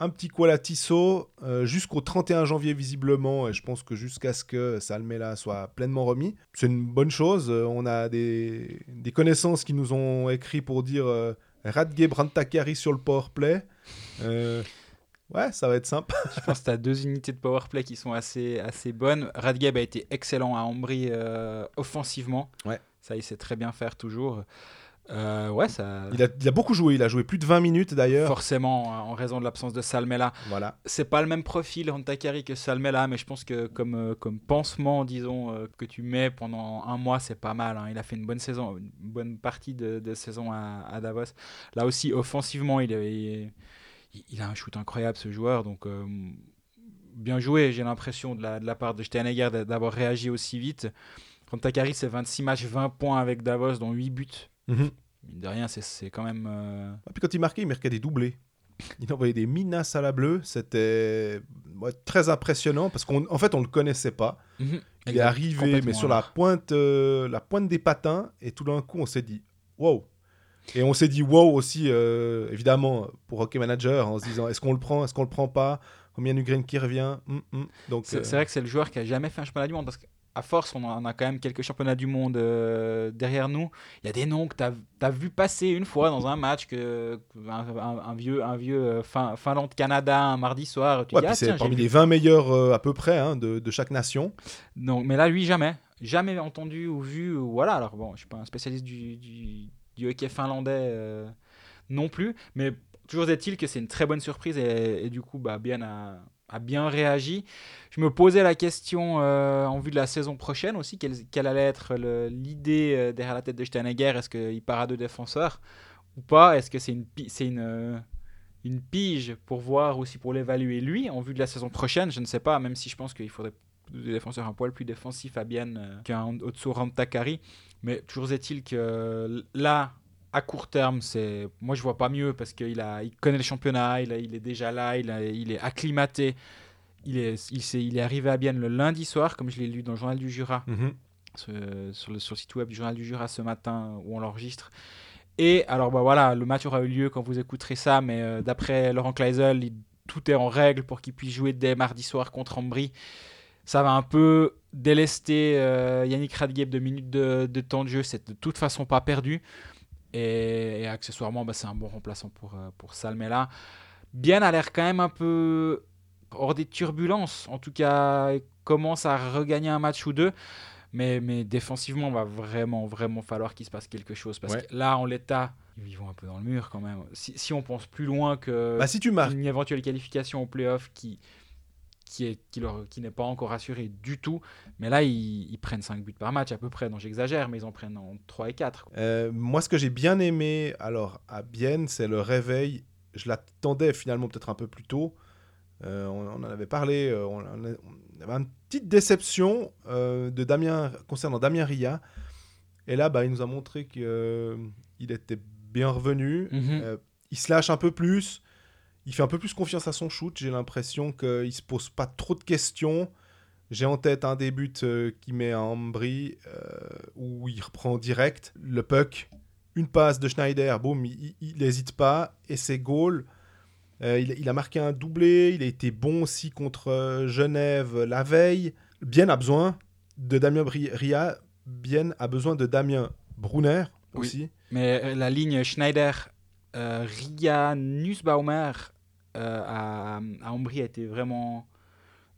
un petit Qualatisso euh, jusqu'au 31 janvier visiblement, et je pense que jusqu'à ce que Salmela soit pleinement remis. C'est une bonne chose, euh, on a des, des connaissances qui nous ont écrit pour dire euh, Radge Brantakari sur le powerplay. Euh, ouais, ça va être sympa. Je pense que tu as deux unités de powerplay qui sont assez, assez bonnes. Radgeb a été excellent à Ambry offensivement. Ouais. Ça, il sait très bien faire toujours. Euh, ouais, ça. Il a, il a beaucoup joué, il a joué plus de 20 minutes d'ailleurs. Forcément, en raison de l'absence de Salmela. Voilà. C'est pas le même profil Rantakari que Salmela, mais je pense que comme, euh, comme pansement, disons, euh, que tu mets pendant un mois, c'est pas mal. hein. Il a fait une bonne saison, une bonne partie de, de saison à, à Davos. Là aussi, offensivement, il, est- il, il a un shoot incroyable, ce joueur. Donc, euh, bien joué, j'ai l'impression de la, de la part de Steinegger d'a- d'avoir réagi aussi vite. Rantakari, c'est 26 matchs, 20 points avec Davos, dont 8 buts. Mhm. Mine de rien, c'est- c'est quand même. euh, Et puis quand il marquait, il marquait des doublés. Il envoyait des minas à la bleue. C'était ouais, très impressionnant parce qu'en en fait, on ne le connaissait pas. Il est arrivé, mais sur la pointe, euh, la pointe des patins. Et tout d'un coup, on s'est dit wow. Et on s'est dit wow aussi, euh, évidemment, pour Hockey Manager, en se disant est-ce qu'on le prend, est-ce qu'on le prend pas? Romian Ugren qui revient? hum, hum. Donc, C'est euh, c'est vrai que c'est le joueur qui a jamais fait un championnat du monde parce qu'à force, on en a quand même quelques championnats du monde euh, derrière nous. Il y a des noms que tu as, vu passer une fois dans un match, que, un, un- un vieux, un vieux euh, fin- Finlande-Canada un mardi soir. Ouais, ah, c'est parmi les vu. 20 meilleurs euh, à peu près hein, de, de chaque nation. Donc, mais là, lui, jamais. Jamais entendu ou vu. Ou voilà. Alors, bon, je suis pas un spécialiste du, du, du hockey finlandais euh, non plus. Mais toujours est-il que c'est une très bonne surprise et, et du coup, bah, bien a, a bien réagi. Je me posais la question euh, en vue de la saison prochaine aussi, quelle, quelle allait être l'idée euh, derrière la tête de Steinegger. Est-ce qu'il part à deux défenseurs ou pas? Est-ce que c'est une, c'est une, euh, une pige pour voir aussi pour l'évaluer lui en vue de la saison prochaine? Je ne sais pas, même si je pense qu'il faudrait des défenseurs un poil plus défensifs à Bienne euh, qu'un Otso Rantakari. Mais toujours est-il que là, à court terme, c'est moi je vois pas mieux parce qu'il a, il connaît le championnat, il, a- il est déjà là, il, a- il est acclimaté. Il est, il, s'est- il est arrivé à Bienne le lundi soir, comme je l'ai lu dans le journal du Jura, Mhm. ce- sur, le, sur le site web du journal du Jura ce matin où on l'enregistre. Et alors bah voilà, le match aura eu lieu quand vous écouterez ça, mais euh, d'après Laurent Kleisel, tout est en règle pour qu'il puisse jouer dès mardi soir contre Ambry. Ça va un peu délester euh, Yannick Radgeb de minutes de, de temps de jeu, c'est de toute façon pas perdu. Et, et accessoirement, bah, c'est un bon remplaçant pour, euh, pour Salmela. Bien a l'air quand même un peu hors des turbulences. En tout cas, il commence à regagner un match ou deux. Mais, mais défensivement, va vraiment, vraiment falloir qu'il se passe quelque chose. Parce Ouais. que là, en l'état, ils vont un peu dans le mur quand même. Si, si on pense plus loin que Bah, si tu marques, une éventuelle qualification au playoff qui, qui, est, qui, leur- qui n'est pas encore assurée du tout. Mais là, ils, ils prennent 5 buts par match à peu près. Donc j'exagère, mais ils en prennent en 3 et 4. Euh, moi, ce que j'ai bien aimé alors à Bienne, c'est le réveil. Je l'attendais finalement peut-être un peu plus tôt. Euh, on, on en avait parlé. euh, on, avait une petite déception de Damien concernant Damien Ria. Et là, bah, il nous a montré qu'il était bien revenu. Mhm. Il se lâche un peu plus. Il fait un peu plus confiance à son shoot. J'ai l'impression qu'il se pose pas trop de questions. J'ai en tête un des buts euh, qui met à Ambry euh, où il reprend direct le puck. Une passe de Schneider, boum, il n'hésite pas et c'est goal. Euh, il, il a marqué un doublé, il a été bon aussi contre Genève la veille. Bien a besoin de Damien Ria, Bien a besoin de Damien Brunner Oui. aussi. Mais la ligne Schneider, Ria, Nussbaumer à, à Ambry été vraiment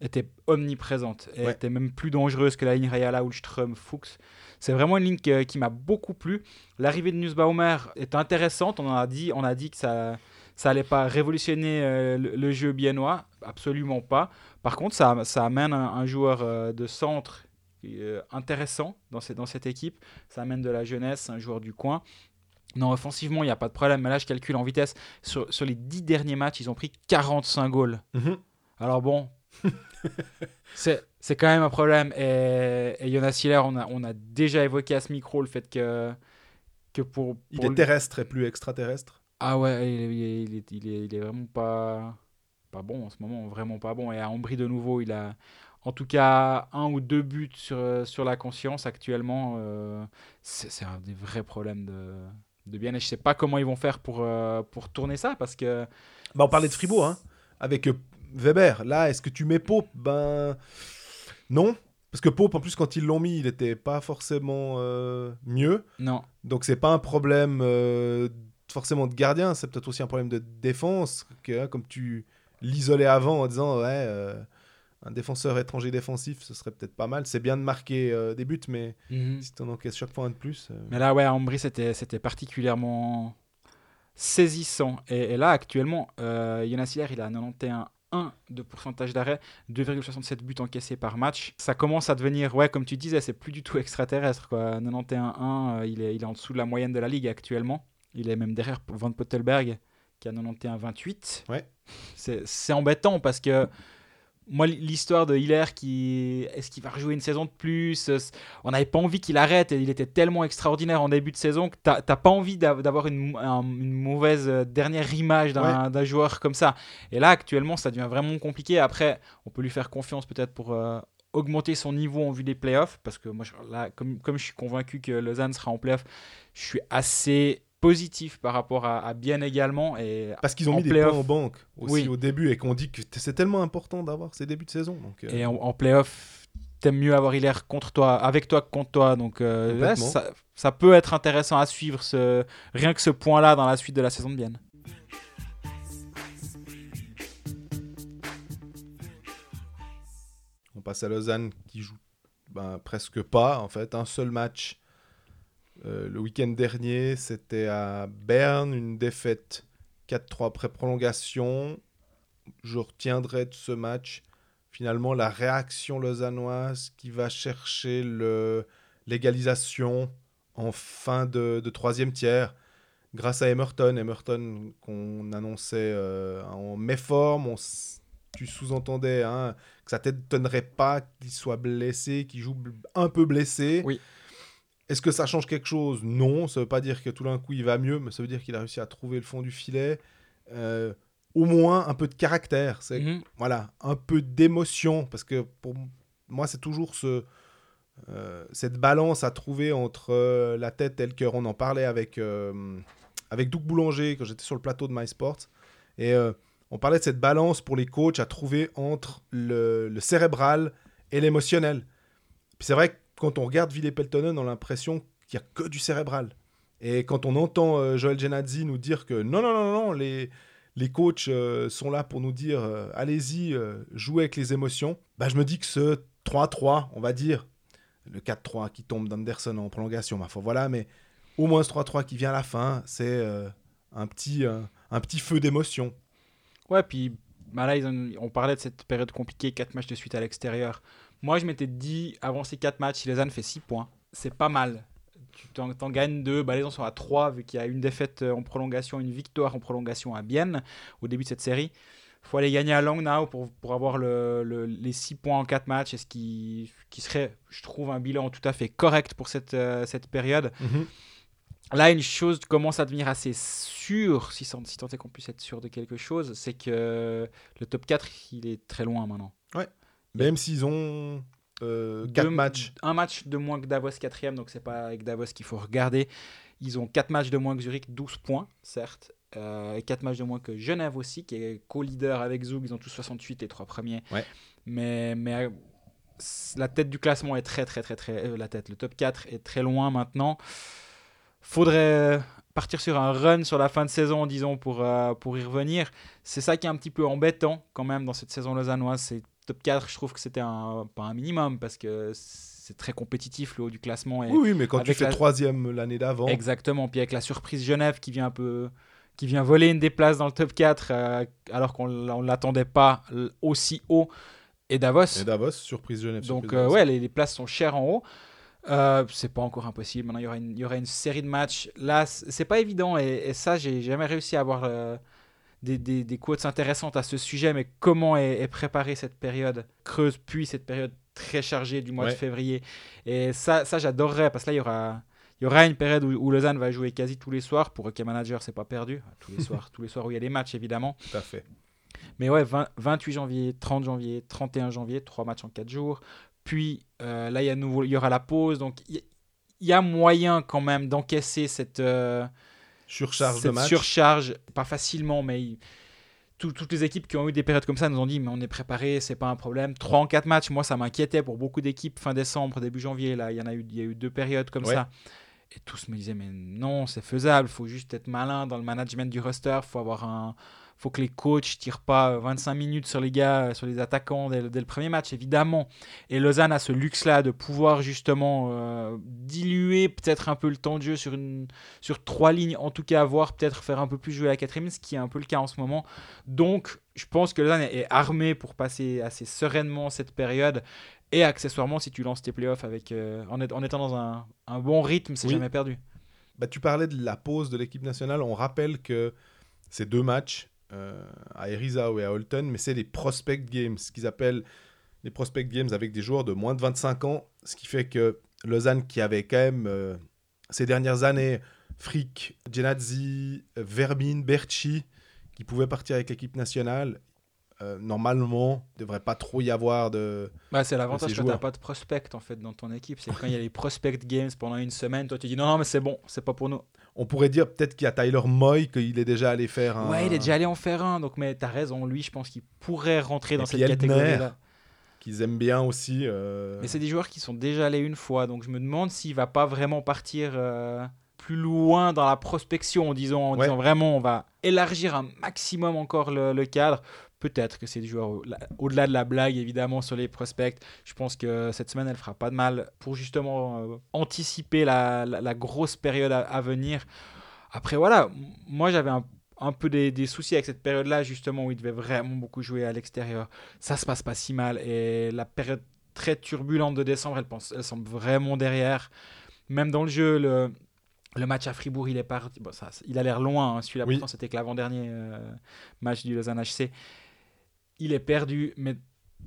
était omniprésente. Elle Ouais. était même plus dangereuse que la ligne Rayala, Ulström, Fuchs. C'est vraiment une ligne qui m'a beaucoup plu. L'arrivée de Nussbaumer est intéressante. On a dit, on a dit que ça ça allait pas révolutionner euh, le, le jeu biennois, absolument pas. Par contre, ça, ça amène un, un joueur euh, de centre euh, intéressant dans, cette- dans cette équipe. Ça amène de la jeunesse, un joueur du coin. Non, offensivement, il n'y a pas de problème. Mais là, je calcule en vitesse. Sur, sur les 10 derniers matchs, ils ont pris 45 goals. Mhm. Alors bon, <laughs> c'est c'est quand même un problème. Et, et Jonas Hiller, on a, on a déjà évoqué à ce micro le fait que, que pour... Il est terrestre et plus extraterrestre. Ah ouais, il est, il est- il est- il est- il est vraiment pas, pas bon en ce moment, vraiment pas bon. Et à Ambry de nouveau, il a en tout cas un ou deux buts sur, sur la conscience actuellement. euh, c'est c'est un des vrais problèmes de, de bien. Et je sais pas comment ils vont faire pour, euh, pour tourner ça parce que Bah, on parlait de Fribourg, hein, avec euh, Weber. Là, est-ce que tu mets Pope Ben non, parce que Pope, en plus, quand ils l'ont mis, il n'était pas forcément euh, mieux. non, Donc c'est pas un problème euh, forcément de gardien, c'est peut-être aussi un problème de défense, que, hein, comme tu l'isolais avant en disant ouais, un défenseur étranger défensif, ce serait peut-être pas mal. C'est bien de marquer euh, des buts, mais si t'en encaisses chaque fois un de plus. euh, Mais là, ouais, à Ambry, c'était, c'était particulièrement saisissant. Et, et là, actuellement, euh, Jonas il a 91,1 de pourcentage d'arrêt, 2,67 buts encaissés par match. Ça commence à devenir, ouais, comme tu disais, c'est plus du tout extraterrestre. Quoi. 91,1, euh, il, est, il est en dessous de la moyenne de la ligue actuellement. Il est même derrière Van Pottelberg, qui a 91,28. Ouais. C'est, c'est embêtant parce que moi, l'histoire de Hiller qui est-ce qu'il va rejouer une saison de plus euh, On n'avait pas envie qu'il arrête. Il était tellement extraordinaire en début de saison que t'as pas envie d'av- d'avoir une, mauvaise euh, dernière image d'un joueur comme ça. Et là, actuellement, ça devient vraiment compliqué. Après, on peut lui faire confiance peut-être pour euh, augmenter son niveau en vue des playoffs. Parce que moi, là, comme, comme je suis convaincu que Lausanne sera en playoffs, je suis assez positif par rapport à, à Bienne également. Et Parce qu'ils ont mis des points en banque aussi Oui. au début et qu'on dit que c'est tellement important d'avoir ces débuts de saison. Donc, euh, Et en, en playoff, t'aimes mieux avoir Hilaire contre toi, avec toi que contre toi. Donc euh, là, ça, ça peut être intéressant à suivre, ce, rien que ce point-là dans la suite de la saison de Bienne. On passe à Lausanne qui joue ben, presque pas, en fait. Un seul match euh, le week-end dernier, c'était à Berne, une défaite 4-3 après prolongation. Je retiendrai de ce match finalement la réaction lausannoise qui va chercher l'égalisation en fin de, troisième tiers grâce à Emerton. Emerton qu'on annonçait euh, en méforme, on tu sous-entendais hein, que ça t'étonnerait pas qu'il soit blessé, qu'il joue un peu blessé. Oui. Est-ce que ça change quelque chose? Non, ça veut pas dire que tout d'un coup il va mieux, mais ça veut dire qu'il a réussi à trouver le fond du filet. Euh, au moins un peu de caractère, c'est Mhm. voilà, un peu d'émotion, parce que pour moi c'est toujours ce, euh, cette balance à trouver entre euh, la tête et le cœur. On en parlait avec, avec Doug Boulanger quand j'étais sur le plateau de MySports, et on parlait de cette balance pour les coachs à trouver entre le, le cérébral et l'émotionnel. Puis c'est vrai que quand on regarde Ville Peltonen, on a l'impression qu'il n'y a que du cérébral. Et quand on entend euh, Joël Genazzi nous dire que non, non, non, non, les, les coachs euh, sont là pour nous dire euh, allez-y, euh, jouez avec les émotions, bah, je me dis que ce 3-3, on va dire, le 4-3 qui tombe d'Anderson en prolongation, ma foi, voilà, mais au moins ce 3-3 qui vient à la fin, c'est un, petit, un petit feu d'émotion. Ouais, puis bah on parlait de cette période compliquée, 4 matchs de suite à l'extérieur. Moi, je m'étais dit, avant ces 4 matchs, si Lausanne fait 6 points, c'est pas mal. Tu t'en, t'en gagnes 2, bah, les gens sont à 3, vu qu'il y a une défaite euh, en prolongation, une victoire en prolongation à Bienne au début de cette série. Il faut aller gagner à Langnau pour, pour avoir le, le- les 6 points en 4 matchs, et ce qui, qui serait, je trouve, un bilan tout à fait correct pour cette, euh, cette période. Là, une chose commence à devenir assez sûre, si, si tant est qu'on puisse être sûr de quelque chose, c'est que le top 4, il est très loin maintenant. Même s'ils ont 4 Deux- matchs. Un match de moins que Davos 4 donc c'est pas avec Davos qu'il faut regarder. Ils ont 4 matchs de moins que Zurich, 12 points, certes. Euh, et 4 matchs de moins que Genève aussi, qui est co-leader avec Zug. Ils ont tous 68, les trois premiers. Ouais. Mais, mais euh, la tête du classement est très, très, très, très. euh, la tête, le top 4 est très loin maintenant. Faudrait partir sur un run sur la fin de saison, disons, pour, euh, pour y revenir. C'est ça qui est un petit peu embêtant quand même dans cette saison lausannoise. C'est top 4, je trouve que c'était un, pas un minimum parce que c'est très compétitif le haut du classement. Et Oui, oui, mais quand tu fais la- troisième l'année d'avant, Exactement. Puis avec la surprise Genève qui vient un peu qui vient voler une des places dans le top 4 euh, alors qu'on ne l'attendait pas aussi haut et Davos. et Davos, surprise Genève. Donc surprise euh, ouais, les, les places sont chères en haut. Euh, c'est pas encore impossible. Maintenant, il y aura une, il y aura une série de matchs. Là, c'est pas évident et, et ça, j'ai jamais réussi à avoir euh, des, des, des quotes intéressantes à ce sujet. Mais comment est, est préparée cette période creuse, puis cette période très chargée du mois de février? Et ça, ça j'adorerais parce que là, il y aura. Il y aura une période où, où Lausanne va jouer quasi tous les soirs. Pour Hockey Manager, c'est pas perdu. Tous les <laughs> soirs, tous les soirs où il y a des matchs, évidemment. Tout à fait. Mais ouais, 20 28 janvier, 30 janvier, 31 janvier, trois matchs en 4 jours. Puis euh, là, il y, a nouveau, il y aura la pause. Donc il y, il y a moyen quand même d'encaisser cette, euh, Surcharge de match. surcharge. Pas facilement, mais il- tout- toutes les équipes qui ont eu des périodes comme ça nous ont dit mais on est préparé, c'est pas un problème. 3 en 4 matchs, moi ça m'inquiétait pour beaucoup d'équipes fin décembre, début janvier. Là, il y en a eu, il y a eu deux périodes comme Ouais. ça. Et tous me disaient mais non, c'est faisable, faut juste être malin dans le management du roster, faut avoir un faut que les coachs tirent pas 25 minutes sur les gars, euh, sur les attaquants dès, le- dès le premier match, évidemment. Et Lausanne a ce luxe-là de pouvoir justement euh, diluer peut-être un peu le temps de jeu sur, une, sur trois lignes, en tout cas voire peut-être faire un peu plus jouer la quatrième, ce qui est un peu le cas en ce moment. Donc, je pense que Lausanne est armé pour passer assez sereinement cette période. Et accessoirement, si tu lances tes playoffs avec, euh, en, étant dans un, un bon rythme, c'est Oui. jamais perdu. Bah, tu parlais de la pause de l'équipe nationale. On rappelle que ces deux matchs euh, à Erisau et à Holton, mais c'est les prospect games, ce qu'ils appellent les prospect games avec des joueurs de moins de 25 ans, ce qui fait que Lausanne, qui avait quand même euh, ces dernières années Frick, Genazzi, Vermin, Berchi, qui pouvaient partir avec l'équipe nationale, euh, normalement, il ne devrait pas trop y avoir de... Bah, c'est l'avantage quand t'as joueurs. pas de prospect en fait dans ton équipe. C'est quand il y a les prospect games pendant une semaine, toi tu dis non, non mais c'est bon, c'est pas pour nous. On pourrait dire peut-être qu'il y a Tyler Moy, qu'il est déjà allé faire un. Ouais, il est déjà allé en faire un, donc mais t'as raison, lui, je pense qu'il pourrait rentrer Et dans cette catégorie-là. Qu'ils aiment bien aussi. euh, Mais c'est des joueurs qui sont déjà allés une fois, donc je me demande s'il va pas vraiment partir euh, plus loin dans la prospection, disons, en Ouais. disant vraiment on va élargir un maximum encore le, le cadre. Peut-être que c'est au- la- au-delà de la blague, évidemment, sur les prospects. Je pense que cette semaine, elle fera pas de mal pour justement euh, anticiper la, la- la grosse période à, à venir. Après, voilà, moi j'avais un, un peu des, des soucis avec cette période-là, justement, où il devait vraiment beaucoup jouer à l'extérieur. Ça se passe pas si mal. Et la période très turbulente de décembre, elle, pense, elle semble vraiment derrière. Même dans le jeu, le, le match à Fribourg, il est parti. Bon, ça, il a l'air loin. hein. Celui-là, Oui. pourtant, c'était que l'avant-dernier euh, match du Lausanne HC. Il est perdu, mais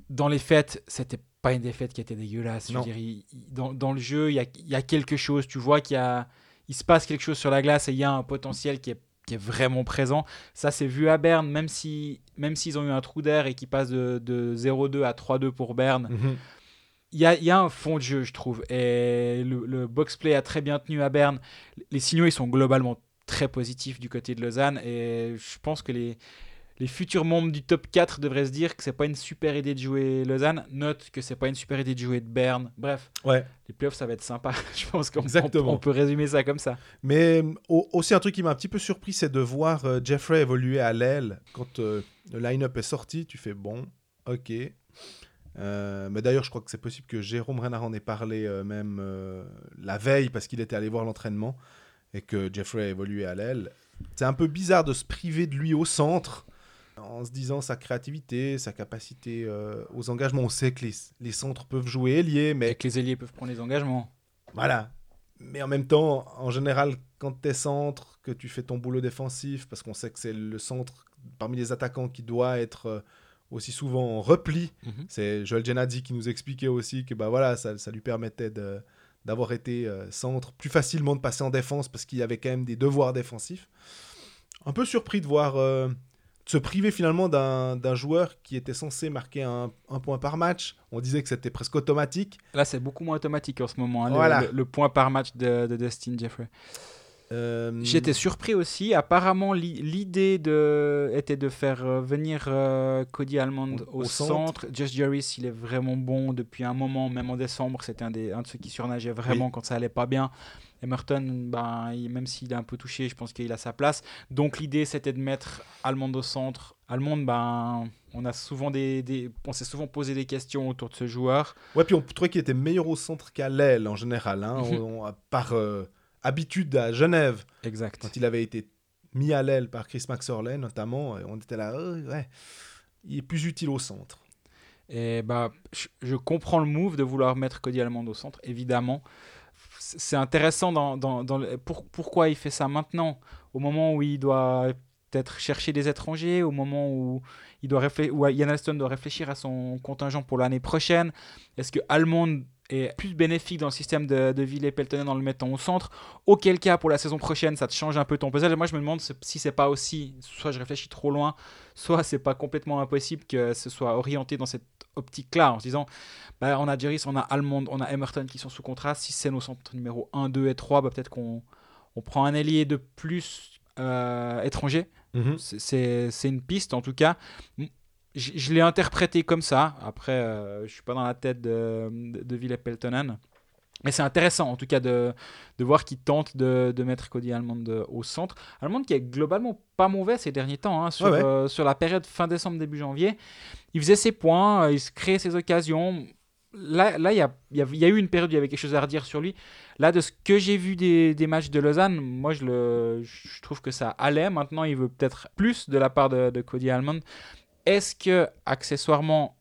dans les fêtes, c'était pas une défaite qui était dégueulasse. Je veux Non. dire, il- il- dans, dans le jeu, il y a, il y a quelque chose. Tu vois qu'il y a, il se passe quelque chose sur la glace et il y a un potentiel qui est, qui est vraiment présent. Ça, c'est vu à Berne, même si même s'ils ont eu un trou d'air et qu'ils passent de, de 0-2 à 3-2 pour Berne, mhm. il y a, il y a un fond de jeu, je trouve. Et le, le box-play a très bien tenu à Berne. Les signaux, ils sont globalement très positifs du côté de Lausanne. Et je pense que les, les futurs membres du top 4 devraient se dire que c'est pas une super idée de jouer Lausanne. Note que c'est pas une super idée de jouer de Berne. Bref, Ouais. les playoffs, ça va être sympa. <laughs> je pense qu'on on- peut résumer ça comme ça. Mais euh, au- aussi, un truc qui m'a un petit peu surpris, c'est de voir euh, Jeffrey évoluer à l'aile. Quand euh, le line-up est sorti, tu fais bon, ok. Euh, mais d'ailleurs, je crois que c'est possible que Jérôme Renard en ait parlé même la veille parce qu'il était allé voir l'entraînement et que Jeffrey a évolué à l'aile. C'est un peu bizarre de se priver de lui au centre en se disant sa créativité, sa capacité euh, aux engagements. On sait que les, les centres peuvent jouer ailier, mais Et que les ailiers peuvent prendre les engagements. voilà. Mais en même temps, en général, quand tu es centre, que tu fais ton boulot défensif, parce qu'on sait que c'est le centre parmi les attaquants qui doit être euh, aussi souvent en repli, Mhm. c'est Joel Genadi qui nous expliquait aussi que bah voilà, ça, ça lui permettait d'avoir été euh, centre, plus facilement de passer en défense parce qu'il y avait quand même des devoirs défensifs. Un peu surpris de voir euh, se priver finalement d'un joueur qui était censé marquer un, un point par match. On disait que c'était presque automatique. Là, c'est beaucoup moins automatique en ce moment. hein, Voilà. le, le point par match de, de Dustin Jeffrey. Euh, J'étais surpris aussi. Apparemment, l'i- l'idée de... était de faire euh, venir euh, Cody Almond Au- centre. Josh Jarvis, il est vraiment bon depuis un moment, même en décembre. C'était un, des, un de ceux qui surnageait vraiment quand ça allait pas bien. Emerton, ben, il- même s'il est un peu touché, je pense qu'il a sa place. Donc l'idée, c'était de mettre Almond au centre. Almond, ben, on a souvent des, des- on s'est souvent posé des questions autour de ce joueur. Ouais, puis on trouvait qu'il était meilleur au centre qu'à l'aile en général, hein, Mhm. on- on- par euh, habitude à Genève, Exact. quand il avait été mis à l'aile par Chris Maxorley notamment, et on était là, oh, ouais, il est plus utile au centre. Et bah, je, je comprends le move de vouloir mettre Cody Almond au centre, évidemment. C'est intéressant dans, dans, dans pour- pourquoi il fait ça maintenant, au moment où il doit peut-être chercher des étrangers, au moment où, il doit où Ian Alston doit réfléchir à son contingent pour l'année prochaine. Est-ce que Almond est plus bénéfique dans le système de, de Ville et Peltonen en le mettant au centre Auquel cas, pour la saison prochaine, ça te change un peu ton puzzle. Et moi, je me demande si c'est pas aussi, soit je réfléchis trop loin, soit c'est pas complètement impossible que ce soit orienté dans cette optique-là, en se disant, bah, on a Jerry, on a Almond, on a Emerton qui sont sous contrat. Si c'est nos centres numéro 1, 2 et 3, bah, peut-être qu'on on prend un ailier de plus euh, étranger. C'est c'est une piste en tout cas. Je, je l'ai interprété comme ça. Après, euh, je suis pas dans la tête de, de, de Ville Peltonen. Mais c'est intéressant en tout cas de, de voir qu'il tente de, de mettre Cody Almond euh, au centre. Almond qui est globalement pas mauvais ces derniers temps. hein, sur, Ouais, ouais. euh, sur la période fin décembre, début janvier. Il faisait ses points, euh, il se créait ses occasions. Là, là, il y a, y, a, y a eu une période où il y avait quelque chose à redire sur lui. Là, de ce que j'ai vu des, des matchs de Lausanne, moi, je, le, je trouve que ça allait. Maintenant, il veut peut-être plus de la part de, de Cody Almond. Est-ce que, accessoirement,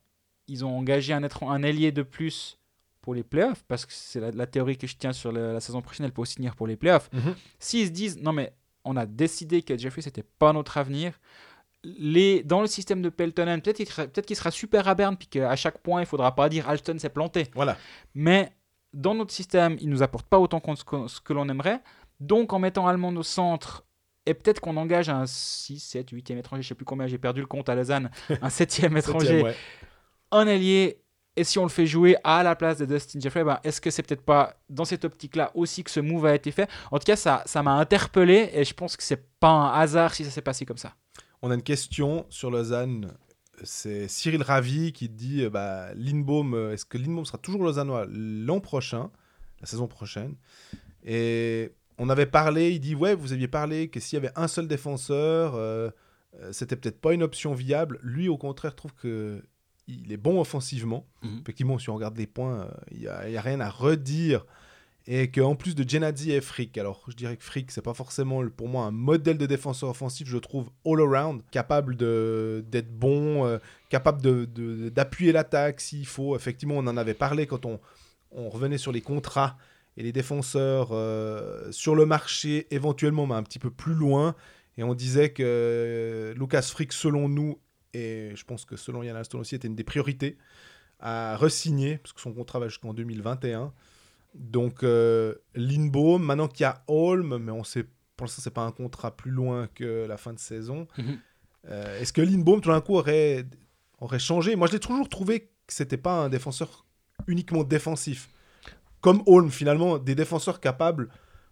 ils ont engagé un, être- un ailier de plus pour les playoffs? Parce que c'est la, la théorie que je tiens sur la saison prochaine, elle peut aussi tenir pour les playoffs. Mhm. S'ils se disent, non, mais on a décidé que Jeffrey, c'était pas notre avenir. Les, dans le système de Peltonen, peut-être qu'il sera, peut sera super à Berne, puis qu'à chaque point, il faudra pas dire Alston s'est planté. Voilà. Mais dans notre système, il nous apporte pas autant qu'on- ce que, l'on aimerait. Donc, en mettant Allemand au centre, et peut-être qu'on engage un 6, 7, 8e étranger, je sais plus combien, j'ai perdu le compte à Lausanne, <laughs> un 7e étranger, ouais. un allié Et si on le fait jouer à la place de Dustin Jeffrey, ben, est-ce que c'est peut-être pas dans cette optique-là aussi que ce move a été fait? En tout cas, ça ça m'a interpellé et je pense que c'est pas un hasard si ça s'est passé comme ça. On a une question sur Lausanne. C'est Cyril Ravi qui dit euh, bah, Lindbaum, euh, est-ce que Lindbaum sera toujours lausannois l'an prochain, la saison prochaine? Et on avait parlé, il dit Ouais, vous aviez parlé que s'il y avait un seul défenseur, euh, euh, c'était peut-être pas une option viable. Lui, au contraire, trouve que il est bon offensivement. Mhm. Effectivement, si on regarde les points, euh, il n'y a, il y a rien à redire. Et qu'en plus de Genadzi et Frick, alors je dirais que Frick, c'est pas forcément pour moi un modèle de défenseur offensif, je trouve all-around, capable de- d'être bon, euh, capable de- de- d'appuyer l'attaque s'il faut. Effectivement, on en avait parlé quand on, on revenait sur les contrats et les défenseurs euh, sur le marché, éventuellement, mais un petit peu plus loin. Et on disait que euh, Lucas Frick, selon nous, et je pense que selon Yann Alston aussi, était une des priorités à resigner, parce que son contrat va jusqu'en 2021. Donc, euh, Lindbaum, maintenant qu'il y a Holm, mais on sait, pour l'instant, c'est pas un contrat plus loin que la fin de saison. Mhm. Euh, Est-ce que Lindbaum, tout d'un coup, aurait, aurait changé? Moi, je l'ai toujours trouvé que c'était pas un défenseur uniquement défensif. Comme Holm, finalement, des défenseurs capables,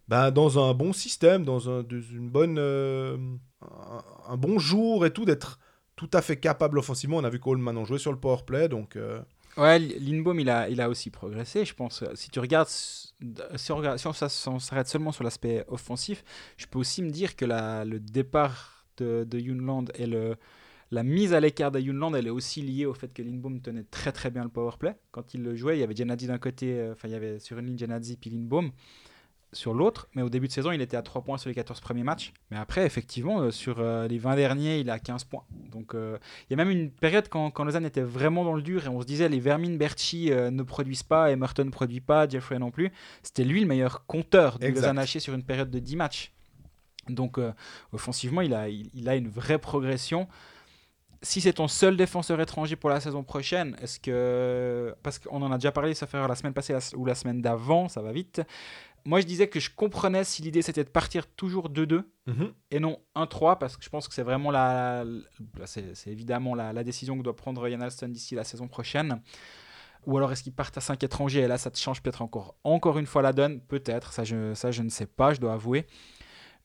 ben, dans un bon système, dans un, une bonne, euh, un, bon jour et tout, d'être tout à fait capable offensivement. On a vu qu'Holm maintenant jouait sur le power play, donc euh, Ouais, Lindbaum, il a, il a aussi progressé, je pense. Si tu regardes, si on, s'arrête seulement sur l'aspect offensif, je peux aussi me dire que le départ de, de Yunland et le, la mise à l'écart de Yunland, elle est aussi liée au fait que Lindbaum tenait très très bien le powerplay. Quand il le jouait, il y avait Genadzi d'un côté, euh, enfin il y avait sur une ligne Genadzi puis Lindbaum sur l'autre, mais au début de saison, il était à 3 points sur les 14 premiers matchs. Mais après, effectivement, euh, sur euh, les 20 derniers, il a 15 points. Donc euh, il y a même une période quand, quand Lausanne était vraiment dans le dur et on se disait les Vermin Berchi ne produisent pas, Emerton ne produit pas, Jeffrey non plus. C'était lui le meilleur compteur de. Lausanne haché sur une période de 10 matchs. Donc offensivement, il a, il, il a une vraie progression. Si c'est ton seul défenseur étranger pour la saison prochaine, est-ce que. Parce qu'on en a déjà parlé, ça fait la semaine passée ou la semaine d'avant, ça va vite. Moi, je disais que je comprenais si l'idée c'était de partir toujours 2-2 mhm. et non 1-3 parce que je pense que c'est vraiment la, c'est c'est évidemment la, la décision que doit prendre Yann Alston d'ici la saison prochaine. Ou alors est-ce qu'ils partent à 5 étrangers et là ça te change peut-être encore encore une fois la donne? Peut-être, ça je, ça je ne sais pas, je dois avouer.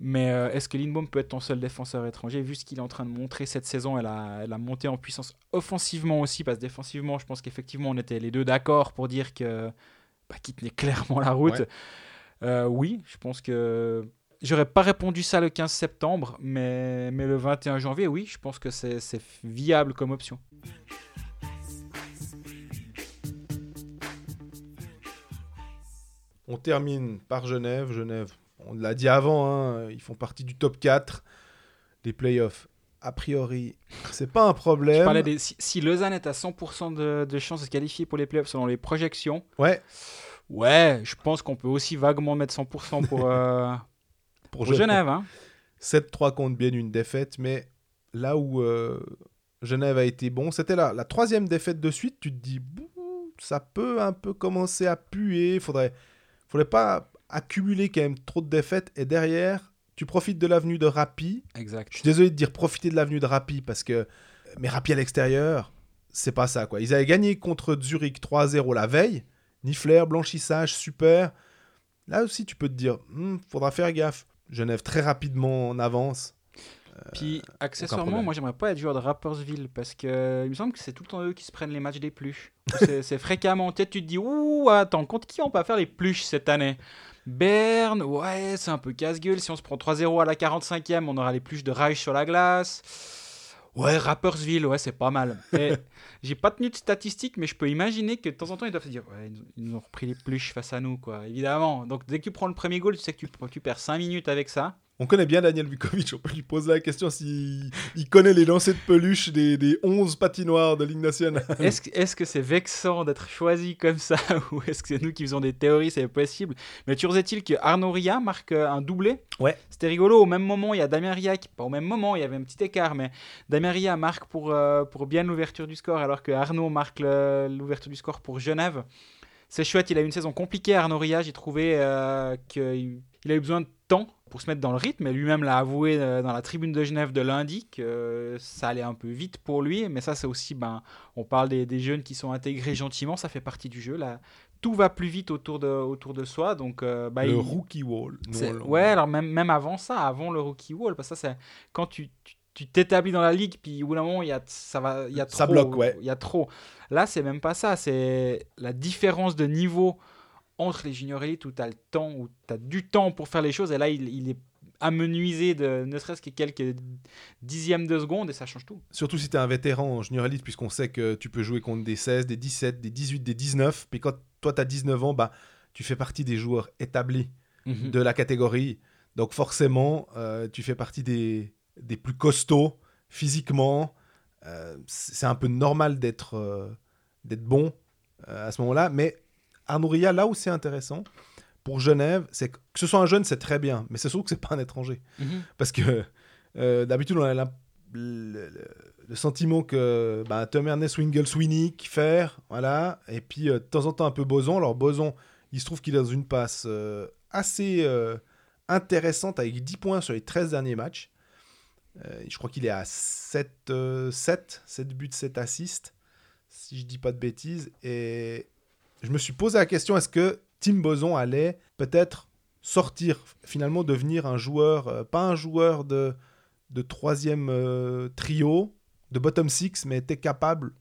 Mais euh, est-ce que Lindbaum peut être ton seul défenseur étranger vu ce qu'il est en train de montrer cette saison? Elle a, elle a monté en puissance offensivement aussi parce que défensivement je pense qu'effectivement on était les deux d'accord pour dire que bah, qu'il tenait clairement la route. Ouais. Euh, oui, je pense que J'aurais pas répondu ça le 15 septembre, mais, mais le 21 janvier, oui, je pense que c'est c'est viable comme option. On termine par Genève. Genève, on l'a dit avant, hein, ils font partie du top 4 des playoffs. A priori, c'est pas un Je problème. parlais des, si, si Lausanne est à 100% de, de chances de se qualifier pour les playoffs selon les projections, Ouais, ouais, je pense qu'on peut aussi vaguement mettre 100% pour, euh, <laughs> pour, pour Genève. Hein. 7-3 contre bien une défaite, mais là où euh, Genève a été bon, c'était la, la troisième défaite de suite. Tu te dis, ça peut un peu commencer à puer. Faudrait, faudrait pas accumuler quand même trop de défaites. Et derrière, tu profites de l'avenue de Rapi. Exact. Je suis désolé de dire profiter de l'avenue de Rapi parce que, mais Rapi à l'extérieur, c'est pas ça quoi. Ils avaient gagné contre Zurich 3-0 la veille. Nifler, blanchissage, super. Là aussi, tu peux te dire, Hmm, faudra faire gaffe. Genève très rapidement en avance. Puis, aucun accessoirement, moi, j'aimerais pas être joueur de Rappersville parce que il me semble que c'est tout le temps eux qui se prennent les matchs des pluches. c'est fréquemment. Peut-être tu te dis, ouh, attends, contre qui on va faire les pluches cette année? Berne, ouais, c'est un peu casse-gueule. Si on se prend 3-0 à la 45e, on aura les pluches de Reich sur la glace. Ouais, Rappersville, ouais, c'est pas mal. <laughs> Et j'ai pas tenu de statistiques, mais je peux imaginer que de temps en temps, ils doivent se dire, ouais, ils nous- ils nous ont repris les pluches face à nous, quoi, évidemment. Donc, dès que tu prends le premier goal, tu sais que tu, tu perds 5 minutes avec ça. On connaît bien Daniel Vukovic, on peut lui poser la question s'il il connaît les lancers de peluche des, des 11 patinoires de Ligue nationale. Est-ce que- est-ce que c'est vexant d'être choisi comme ça <laughs> ou est-ce que c'est nous qui faisons des théories, c'est possible? Mais toujours est-il que Arnaud Ria marque un doublé. Ouais. C'était rigolo. Au même moment, il y a Damien Ria qui, pas au même moment, il y avait un petit écart, mais Damien Ria marque pour, euh, pour bien l'ouverture du score alors que Arnaud marque le- l'ouverture du score pour Genève. C'est chouette, il a eu une saison compliquée Arnaud Ria. J'ai trouvé euh, qu'il il a eu besoin de temps pour se mettre dans le rythme. Et lui-même l'a avoué euh, dans la tribune de Genève de lundi que ça allait un peu vite pour lui. Mais ça, c'est aussi, ben, on parle des, des jeunes qui sont intégrés gentiment, ça fait partie du jeu. Là, tout va plus vite autour de, autour de soi. Donc, euh, bah, le il- rookie wall. Ouais, alors même, même avant ça, avant le rookie wall, parce que ça, c'est quand tu tu- tu t'établis dans la ligue, puis au bout d'un moment, il y a, ça va, il y a trop. Ça bloque, ouais. Il y a trop. Là, c'est même pas ça. C'est la différence de niveau entre les juniors élites où tu as le temps, où tu as du temps pour faire les choses, et là, il, il est amenuisé de ne serait-ce que quelques dixièmes de seconde, et ça change tout. Surtout si tu es un vétéran en junior elite, puisqu'on sait que tu peux jouer contre des 16, des 17, des 18, des 19. Puis quand toi, tu as 19 ans, bah, tu fais partie des joueurs établis de la catégorie. Donc forcément, euh, tu fais partie des, des plus costauds physiquement. Euh, c'est un peu normal d'être euh, d'être bon à ce moment-là. Mais Arnouria, là où c'est intéressant, pour Genève, c'est que, que ce soit un jeune, c'est très bien. Mais c'est surtout que c'est pas un étranger. Mhm. Parce que euh, d'habitude, on a le, le- le sentiment que bah, Tom Ernest, Wingle, Sweeney, Kiefer, voilà. Et puis euh, de temps en temps un peu Boson. Alors Boson, il se trouve qu'il est dans une passe euh, assez intéressante avec 10 points sur les 13 derniers matchs. Je crois qu'il est à 7, euh, 7, 7 buts, 7 assists, si je dis pas de bêtises. Et je me suis posé la question, est-ce que Tim Boson allait peut-être sortir, finalement devenir un joueur, euh, pas un joueur de, de troisième euh, trio, de bottom six, mais était capable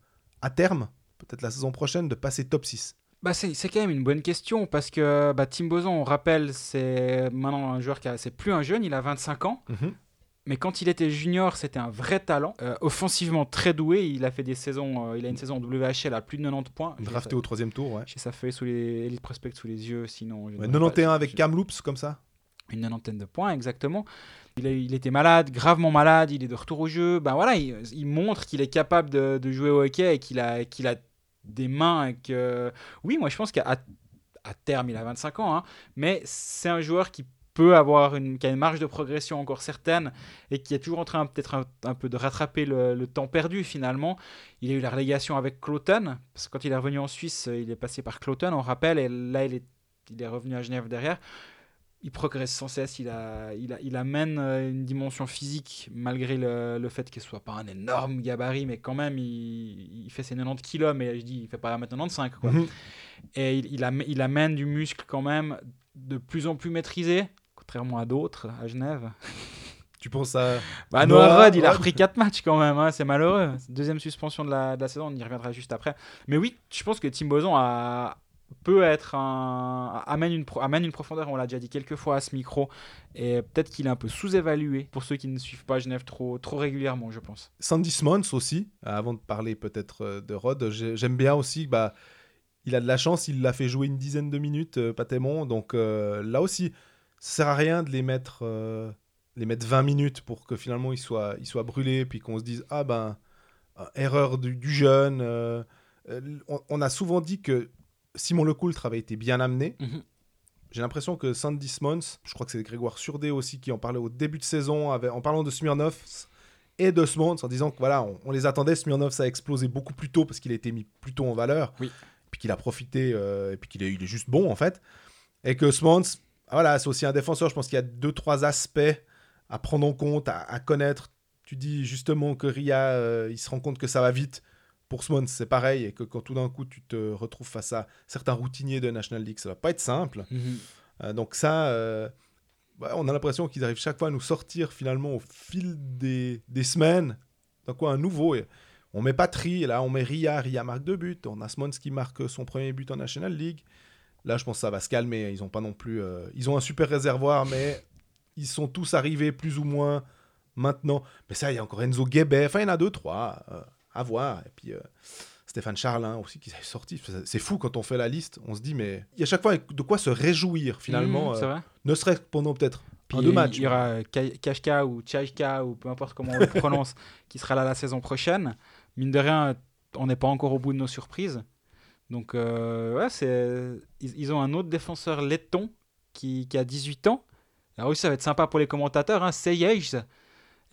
à terme, peut-être la saison prochaine, de passer top 6 Bah c'est c'est quand même une bonne question parce que bah, Tim Boson, on rappelle, c'est maintenant un joueur qui a, c'est plus un jeune, il a 25 ans. Mais quand il était junior, c'était un vrai talent. Euh, offensivement très doué, il a fait des saisons, euh, il a une saison en WHL à plus de 90 points. Drafté sa- au troisième tour, ouais. J'ai sa feuille sous les Elite Prospect sous les yeux, sinon. je Ouais, n'aurais 91 pas- avec Kamloops, comme ça Une nonantaine de points, exactement. Il, a- il était malade, gravement malade, il est de retour au jeu. Ben voilà, il, il montre qu'il est capable de, de jouer au hockey et qu'il a, qu'il a des mains. Et que... Oui, moi je pense qu'à à terme, il a 25 ans, hein, mais c'est un joueur qui peut avoir une, qui a une marge de progression encore certaine et qui est toujours en train peut-être un, un peu de rattraper le, le temps perdu finalement. Il a eu la relégation avec Cloton, parce que quand il est revenu en Suisse, il est passé par Cloton, on rappelle, et là il est, il est revenu à Genève derrière il progresse sans cesse, il, a, il, a- il amène euh, une dimension physique malgré le, le fait qu'il soit pas un énorme gabarit, mais quand même il, il fait ses 90 kilos, mais je dis il fait pas 1m95 quoi. Mhm. Et il, il, il amène du muscle quand même de plus en plus maîtrisé, contrairement à d'autres à Genève. <laughs> Tu penses à. Bah, Noah Rudd, il a repris 4 matchs quand même, hein, c'est malheureux. Deuxième suspension de la, de la saison, on y reviendra juste après. Mais oui, je pense que Tim Boson a, peut être un, amène, une, pro- amène une profondeur, on l'a déjà dit quelques fois à ce micro, et peut-être qu'il est un peu sous-évalué pour ceux qui ne suivent pas Genève trop, trop régulièrement, je pense. Sandy Smons aussi, avant de parler peut-être euh, de Rod, j'ai- j'aime bien aussi, bah, il a de la chance, il l'a fait jouer une dizaine de minutes, euh, Patémon, donc euh, là aussi, ça sert à rien de les mettre, euh, les mettre 20 minutes pour que finalement ils soient, ils soient brûlés, puis qu'on se dise, ah ben, erreur du, du jeune. euh, euh, on, on a souvent dit que Simon Lecoultre avait été bien amené. Mhm. J'ai l'impression que Sandy Smons, je crois que c'est Grégoire Surdé aussi qui en parlait au début de saison, avec- en parlant de Smirnov et de Smons, en disant que voilà, on, on les attendait. Smirnov, ça a explosé beaucoup plus tôt parce qu'il a été mis plus tôt en valeur, Oui. puis qu'il a profité, euh, et puis qu'il est, il est juste bon en fait. Et que Smons, voilà, c'est aussi un défenseur. Je pense qu'il y a deux, trois aspects à prendre en compte, à, à connaître. Tu dis justement que Ria, euh, il se rend compte que ça va vite. Pour Smons, c'est pareil, et que quand tout d'un coup tu te retrouves face à certains routiniers de National League, ça va pas être simple. Euh, donc ça, euh, ouais, on a l'impression qu'ils arrivent chaque fois à nous sortir finalement au fil des, des semaines. Donc quoi, un nouveau. Et on met Patry, et là on met Ria, Ria marque deux buts. On a Smons qui marque son premier but en National League. Là, je pense que ça va se calmer. Ils ont pas non plus. euh, ils ont un super réservoir, mais ils sont tous arrivés plus ou moins maintenant. Mais ça, il y a encore Enzo Guébet. Enfin, il y en a deux, trois euh, à voir. Et puis. euh, Stéphane Charlin aussi qui est sorti. C'est fou quand on fait la liste. On se dit, mais il y a chaque fois de quoi se réjouir finalement. C'est euh, ne serait-ce que pendant peut-être un deux matchs. Il y aura Ka- Kashka ou Tchaïka ou peu importe comment on le prononce, <laughs> qui sera là la saison prochaine. Mine de rien, on n'est pas encore au bout de nos surprises. Donc, euh, ouais, c'est... Ils, ont un autre défenseur letton qui, qui a 18 ans. Alors oui, ça va être sympa pour les commentateurs. Hein. Seyej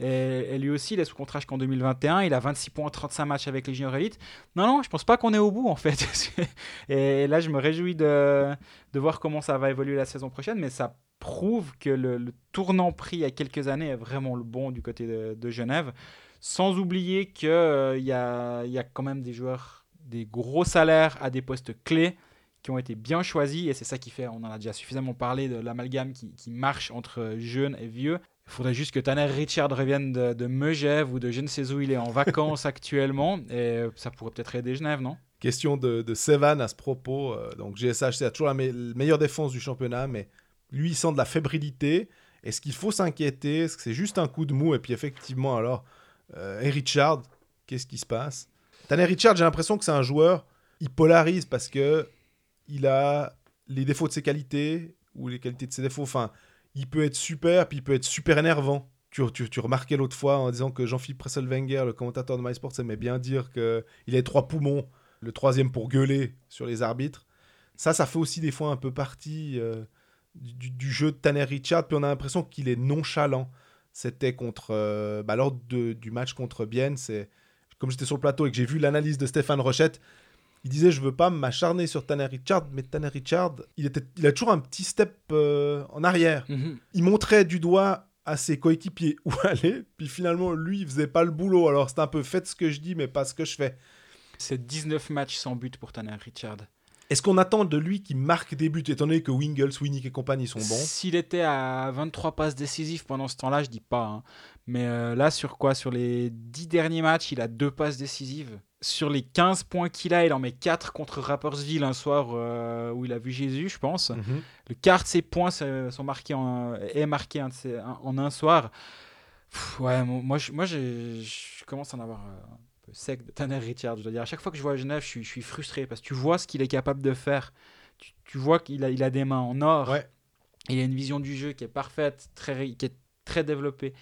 Et, lui aussi, il est sous contrat jusqu'en 2021. Il a 26 points en 35 matchs avec les juniors élites. Non, non, je pense pas qu'on est au bout en fait. <laughs> et là, je me réjouis de, de voir comment ça va évoluer la saison prochaine. Mais ça prouve que le, tournant pris il y a quelques années est vraiment le bon du côté de, Genève. Sans oublier qu'il il y, a, y a quand même des joueurs, des gros salaires à des postes clés qui ont été bien choisis. Et c'est ça qui fait, on en a déjà suffisamment parlé, de l'amalgame qui, qui marche entre jeunes et vieux. Il faudrait juste que Tanner Richard revienne de, de Megève ou de je ne sais où il est en vacances <laughs> actuellement. Et ça pourrait peut-être aider Genève, non? Question de, de Sevan à ce propos. euh, donc GSH, c'est toujours la me- meilleure défense du championnat, mais lui, il sent de la fébrilité. Est-ce qu'il faut s'inquiéter? Est-ce que c'est juste un coup de mou? Et puis effectivement, alors, euh, et Richard, qu'est-ce qui se passe? Tanner Richard, j'ai l'impression que c'est un joueur, il polarise parce que il a les défauts de ses qualités ou les qualités de ses défauts. Enfin, il peut être super, puis il peut être super énervant. Tu, tu, tu remarquais l'autre fois en disant que Jean-Philippe Presselwenger, le commentateur de MySports, aimait bien dire qu'il avait trois poumons, le troisième pour gueuler sur les arbitres. Ça, ça fait aussi des fois un peu partie euh, du, jeu de Tanner Richard, puis on a l'impression qu'il est nonchalant. C'était contre. euh, bah, lors du match contre Bienne, c'est. Comme j'étais sur le plateau et que j'ai vu l'analyse de Stéphane Rochette, il disait Je veux pas m'acharner sur Tanner Richard, mais Tanner Richard, il, était, il a toujours un petit step euh, en arrière. Il montrait du doigt à ses coéquipiers <laughs> où aller, puis finalement, lui, il faisait pas le boulot. Alors c'est un peu faites ce que je dis, mais pas ce que je fais. C'est 19 matchs sans but pour Tanner Richard. Est-ce qu'on attend de lui qu'il marque des buts, étant donné que Wingles, Winnick et compagnie sont bons? S'il était à 23 passes décisives pendant ce temps-là, je dis pas. hein. Mais euh, là, sur quoi? Sur les 10 derniers matchs, il a deux passes décisives. Sur les 15 points qu'il a, il en met 4 contre Rappersville un soir euh, où il a vu Jésus, je pense. Mhm. Le quart de ses points sont marqués en, est marqué en un soir. Pff, ouais, mo- moi, je, moi je commence à en avoir euh, sec de Tanner Richard. Je dois dire, à chaque fois que je vois Genève, je suis, je suis frustré parce que tu vois ce qu'il est capable de faire. Tu, tu vois qu'il a, il a des mains en or. Ouais. Il a une vision du jeu qui est parfaite, très, qui est très développée.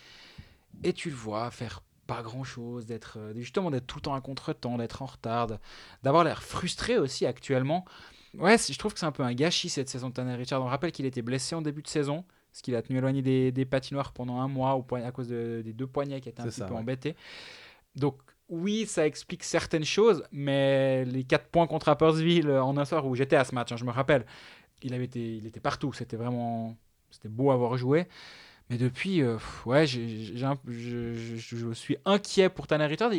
Et tu le vois faire pas grand chose, d'être euh, justement d'être tout le temps à contre-temps, d'être en retard, d'avoir l'air frustré aussi actuellement. Ouais, je trouve que c'est un peu un gâchis cette saison de Tanner Richard. On rappelle qu'il était blessé en début de saison, ce qui l'a tenu éloigné des, des patinoires pendant un mois au à cause de- des deux poignets qui étaient un petit ça, peu ouais. embêtés. Donc oui, ça explique certaines choses, mais les 4 points contre Rappersville euh, en un soir où j'étais à ce match, hein, je me rappelle, il, avait été, il était partout. C'était vraiment c'était beau à voir jouer. Mais depuis, euh, ouais, un- je, je- je suis inquiet pour Tanner Richard.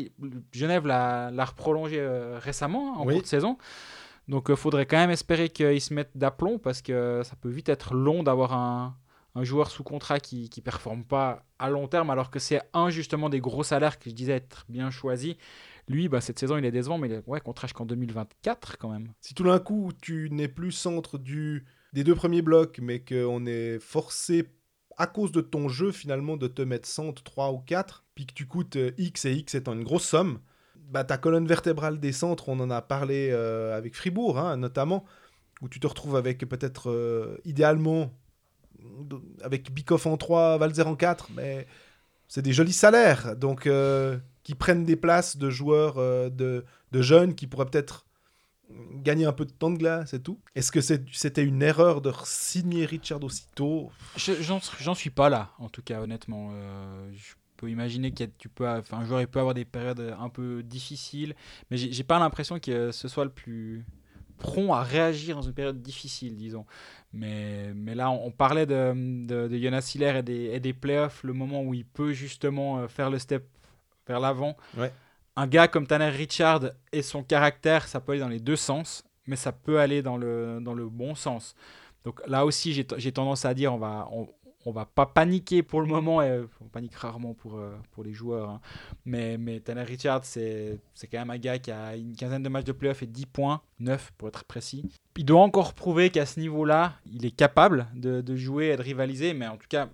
Genève l'a l'a reprolongé euh, récemment hein, en Oui. cours de saison. Donc il faudrait quand même espérer qu'il se mette d'aplomb parce que ça peut vite être long d'avoir un, un joueur sous contrat qui ne performe pas à long terme alors que c'est un justement des gros salaires que je disais être bien choisi. Lui, bah, cette saison, il est décevant, mais il est ouais, contrat jusqu'en 2024 quand même. Si tout d'un coup tu n'es plus centre du, des deux premiers blocs, mais qu'on est forcé à cause de ton jeu finalement de te mettre centre 3 ou 4, puis que tu coûtes euh, X et X étant une grosse somme, bah, ta colonne vertébrale des centres, on en a parlé euh, avec Fribourg hein, notamment, où tu te retrouves avec peut-être euh, idéalement avec Bikoff en 3, Valzer en 4, mais c'est des jolis salaires, donc euh, qui prennent des places de joueurs euh, de, jeunes qui pourraient peut-être gagner un peu de temps de glace et tout. Est-ce que c'était une erreur de signer Richard aussitôt Je- J'en suis pas là, en tout cas, honnêtement. Euh, je peux imaginer que tu peux, enfin, un joueur peut avoir des périodes un peu difficiles, mais j'ai pas l'impression que ce soit le plus prompt à réagir dans une période difficile, disons. Mais, mais là, on, on parlait de, de, de Jonas Hiller et des, et des playoffs, le moment où il peut justement euh, faire le step vers l'avant. Ouais. Un gars comme Tanner Richard et son caractère, ça peut aller dans les deux sens, mais ça peut aller dans le, dans le bon sens. Donc là aussi, j'ai j'ai tendance à dire on va, on, on va pas paniquer pour le moment, et on panique rarement pour, euh, pour les joueurs. hein. Mais, mais Tanner Richard, c'est quand même un gars qui a une quinzaine de matchs de playoff et 10 points, 9 pour être précis. Il doit encore prouver qu'à ce niveau-là, il est capable de, jouer et de rivaliser, mais en tout cas,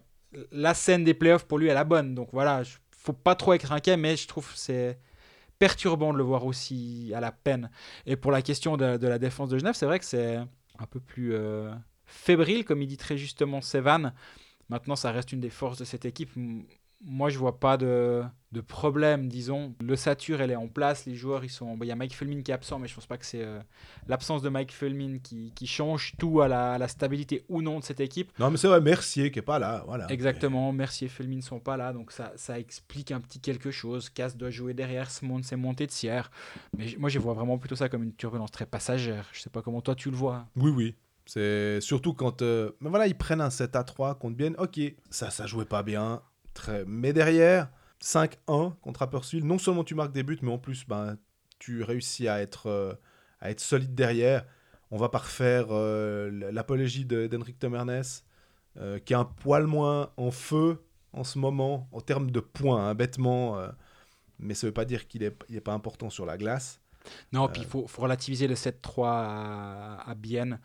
la scène des playoffs pour lui est la bonne. Donc voilà, il faut pas trop être inquiet, mais je trouve c'est perturbant de le voir aussi à la peine. Et pour la question de, de la défense de Genève, c'est vrai que c'est un peu plus euh, fébrile, comme il dit très justement Sevan. Maintenant, ça reste une des forces de cette équipe. Moi, je vois pas de, de problème, disons. Le Satur, elle est en place, les joueurs, ils sont... bon, Il y a Mike Fulmin qui est absent, mais je pense pas que c'est euh, l'absence de Mike Fulmin qui, qui change tout à la, à la stabilité ou non de cette équipe. Non, mais c'est vrai, Mercier qui est pas là. Voilà. Exactement, Mercier et Fulmin ne sont pas là, donc ça, ça explique un petit quelque chose. Cass doit jouer derrière, Simon s'est monté de tiers. Mais moi, je vois vraiment plutôt ça comme une turbulence très passagère. Je sais pas comment toi tu le vois. Oui, oui. C'est surtout quand. euh, Mais voilà, ils prennent un 7 à 3 contre Bienne. Ok, ça, ça jouait pas bien. Très... Mais derrière, 5-1 contre Apperswil. Non seulement tu marques des buts, mais en plus, ben, tu réussis à être, euh, à être solide derrière. On va pas refaire euh, l'apologie de- d'Henrik Temernes, euh, qui est un poil moins en feu en ce moment, en termes de points, hein, bêtement. euh, mais ça veut pas dire qu'il est, il est pas important sur la glace. Non, puis il faut, faut relativiser le 7-3 à, à Bienne,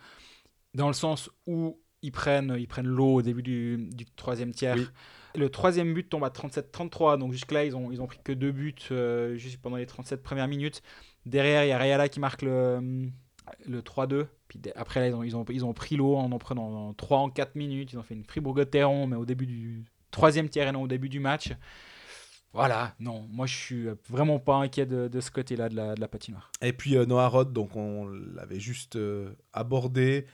dans le sens où ils prennent ils prennent l'eau au début du, du troisième tiers. Oui. Le troisième but tombe à 37-33, donc jusque-là, ils ont, ils ont pris que deux buts euh, juste pendant les 37 premières minutes. Derrière, il y a Rayala qui marque le, le 3-2. Puis après, là, ils ont, ils ont, ils ont pris l'eau en en prenant 3 en 4 minutes. Ils ont fait une Fribourg-Gotteron, mais au début du troisième tiers et non au début du match. Voilà, non, moi je suis vraiment pas inquiet de, de ce côté-là de la, de la patinoire. Et puis euh, Noah Roth, donc on l'avait juste euh, abordé.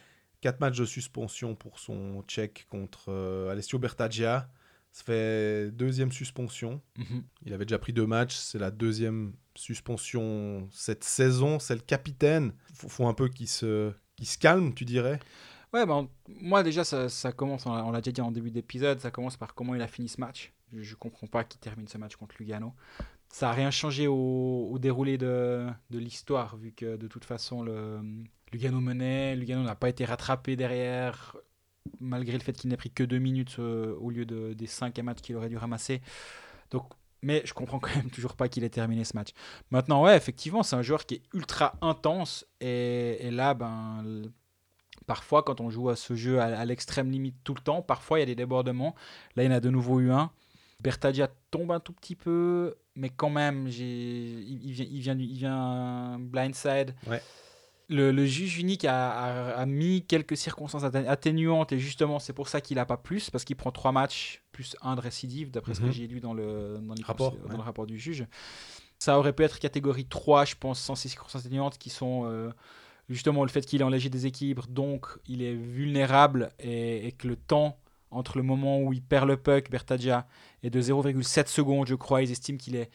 Quatre matchs de suspension pour son check contre euh, Alessio Bertaggia. Ça fait deuxième suspension. Mhm. Il avait déjà pris deux matchs. C'est la deuxième suspension cette saison. C'est le capitaine. Faut, faut un peu qu'il se, calme, tu dirais. Ouais, ben, moi déjà, ça, ça commence, on l'a on l'a déjà dit en début d'épisode, ça commence par comment il a fini ce match. Je, je comprends pas qu'il termine ce match contre Lugano. Ça n'a rien changé au, au déroulé de, de l'histoire, vu que de toute façon, le, Lugano menait, Lugano n'a pas été rattrapé derrière, malgré le fait qu'il n'ait pris que deux minutes euh, au lieu de, des cinq matchs qu'il aurait dû ramasser. Donc, mais je comprends quand même <laughs> toujours pas qu'il ait terminé ce match. Maintenant, ouais, effectivement, c'est un joueur qui est ultra intense, et, et là, ben. Parfois, quand on joue à ce jeu à, l'extrême limite tout le temps, parfois il y a des débordements. Là, il y en a de nouveau eu un. Bertadia tombe un tout petit peu, mais quand même, il, vient, il, vient, il vient blindside. Ouais. Le, le juge unique a, a- a mis quelques circonstances atténuantes et justement, c'est pour ça qu'il n'a pas plus, parce qu'il prend trois matchs plus un de récidive, d'après ce Mhm. que j'ai lu dans le, dans, Rapport, dans le rapport du juge. Ça aurait pu être catégorie 3, je pense, sans ces circonstances atténuantes qui sont euh, justement le fait qu'il est en léger déséquilibre, donc il est vulnérable et, et que le temps entre le moment où il perd le puck, Bertagia, est de 0,7 secondes, je crois. Ils estiment qu'il est,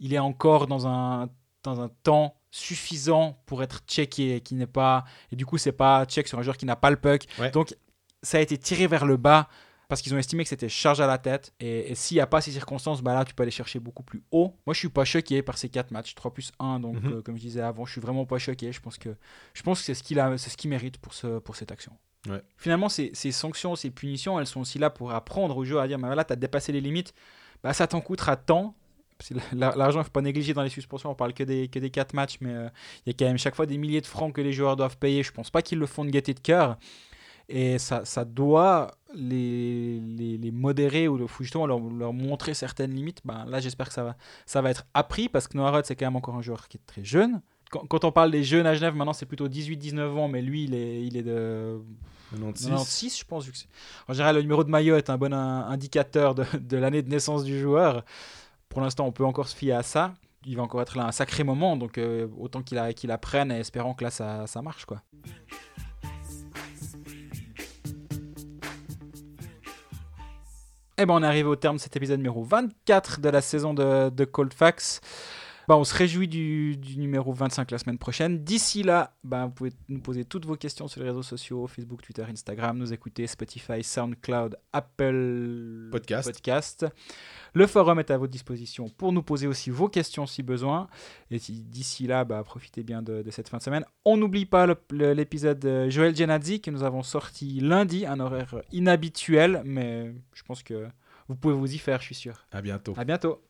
il est encore dans un, dans un temps suffisant pour être checké, qui n'est pas et du coup c'est pas check sur un joueur qui n'a pas le puck. Ouais. Donc ça a été tiré vers le bas parce qu'ils ont estimé que c'était charge à la tête. Et, et s'il n'y a pas ces circonstances, bah là, tu peux aller chercher beaucoup plus haut. Moi, je suis pas choqué par ces quatre matchs, 3 plus 1. Donc, Mhm. euh, comme je disais avant, je suis vraiment pas choqué. Je pense que, je pense que c'est ce qu'il a, c'est ce qu'il mérite pour, ce, pour cette action. Ouais. Finalement, ces, ces sanctions, ces punitions, elles sont aussi là pour apprendre au jeu à dire bah, voilà, tu as dépassé les limites, bah, ça t'en coûtera tant. L'argent, il ne faut pas négliger dans les suspensions. On parle que des, que des 4 matchs, mais euh, il y a quand même chaque fois des milliers de francs que les joueurs doivent payer. Je pense pas qu'ils le font de gaieté de cœur. Et ça, ça doit les, les, les modérer ou justement leur, leur montrer certaines limites. Ben, là, j'espère que ça va, ça va être appris parce que Noah Roth, c'est quand même encore un joueur qui est très jeune. Quand, on parle des jeunes à Genève, maintenant, c'est plutôt 18-19 ans, mais lui, il est, il est de 96. 96, je pense. en général, le numéro de maillot est un bon in- indicateur de, de l'année de naissance du joueur. Pour l'instant, on peut encore se fier à ça. Il va encore être là un sacré moment, donc euh, autant qu'il qu'il apprenne et espérons que là, ça, marche. quoi. Eh ben, on est arrivé au terme de cet épisode numéro 24 de la saison de, de Cold Facts. Ben, on se réjouit du, du numéro 25 la semaine prochaine. D'ici là, ben, vous pouvez nous poser toutes vos questions sur les réseaux sociaux, Facebook, Twitter, Instagram, nous écouter Spotify, SoundCloud, Apple Podcast. Podcast. Le forum est à votre disposition pour nous poser aussi vos questions si besoin. Et d'ici là, bah, profitez bien de, de cette fin de semaine. On n'oublie pas l'épisode de Joël Genadzi que nous avons sorti lundi, un horaire inhabituel, mais je pense que vous pouvez vous y faire, je suis sûr. À bientôt. À bientôt.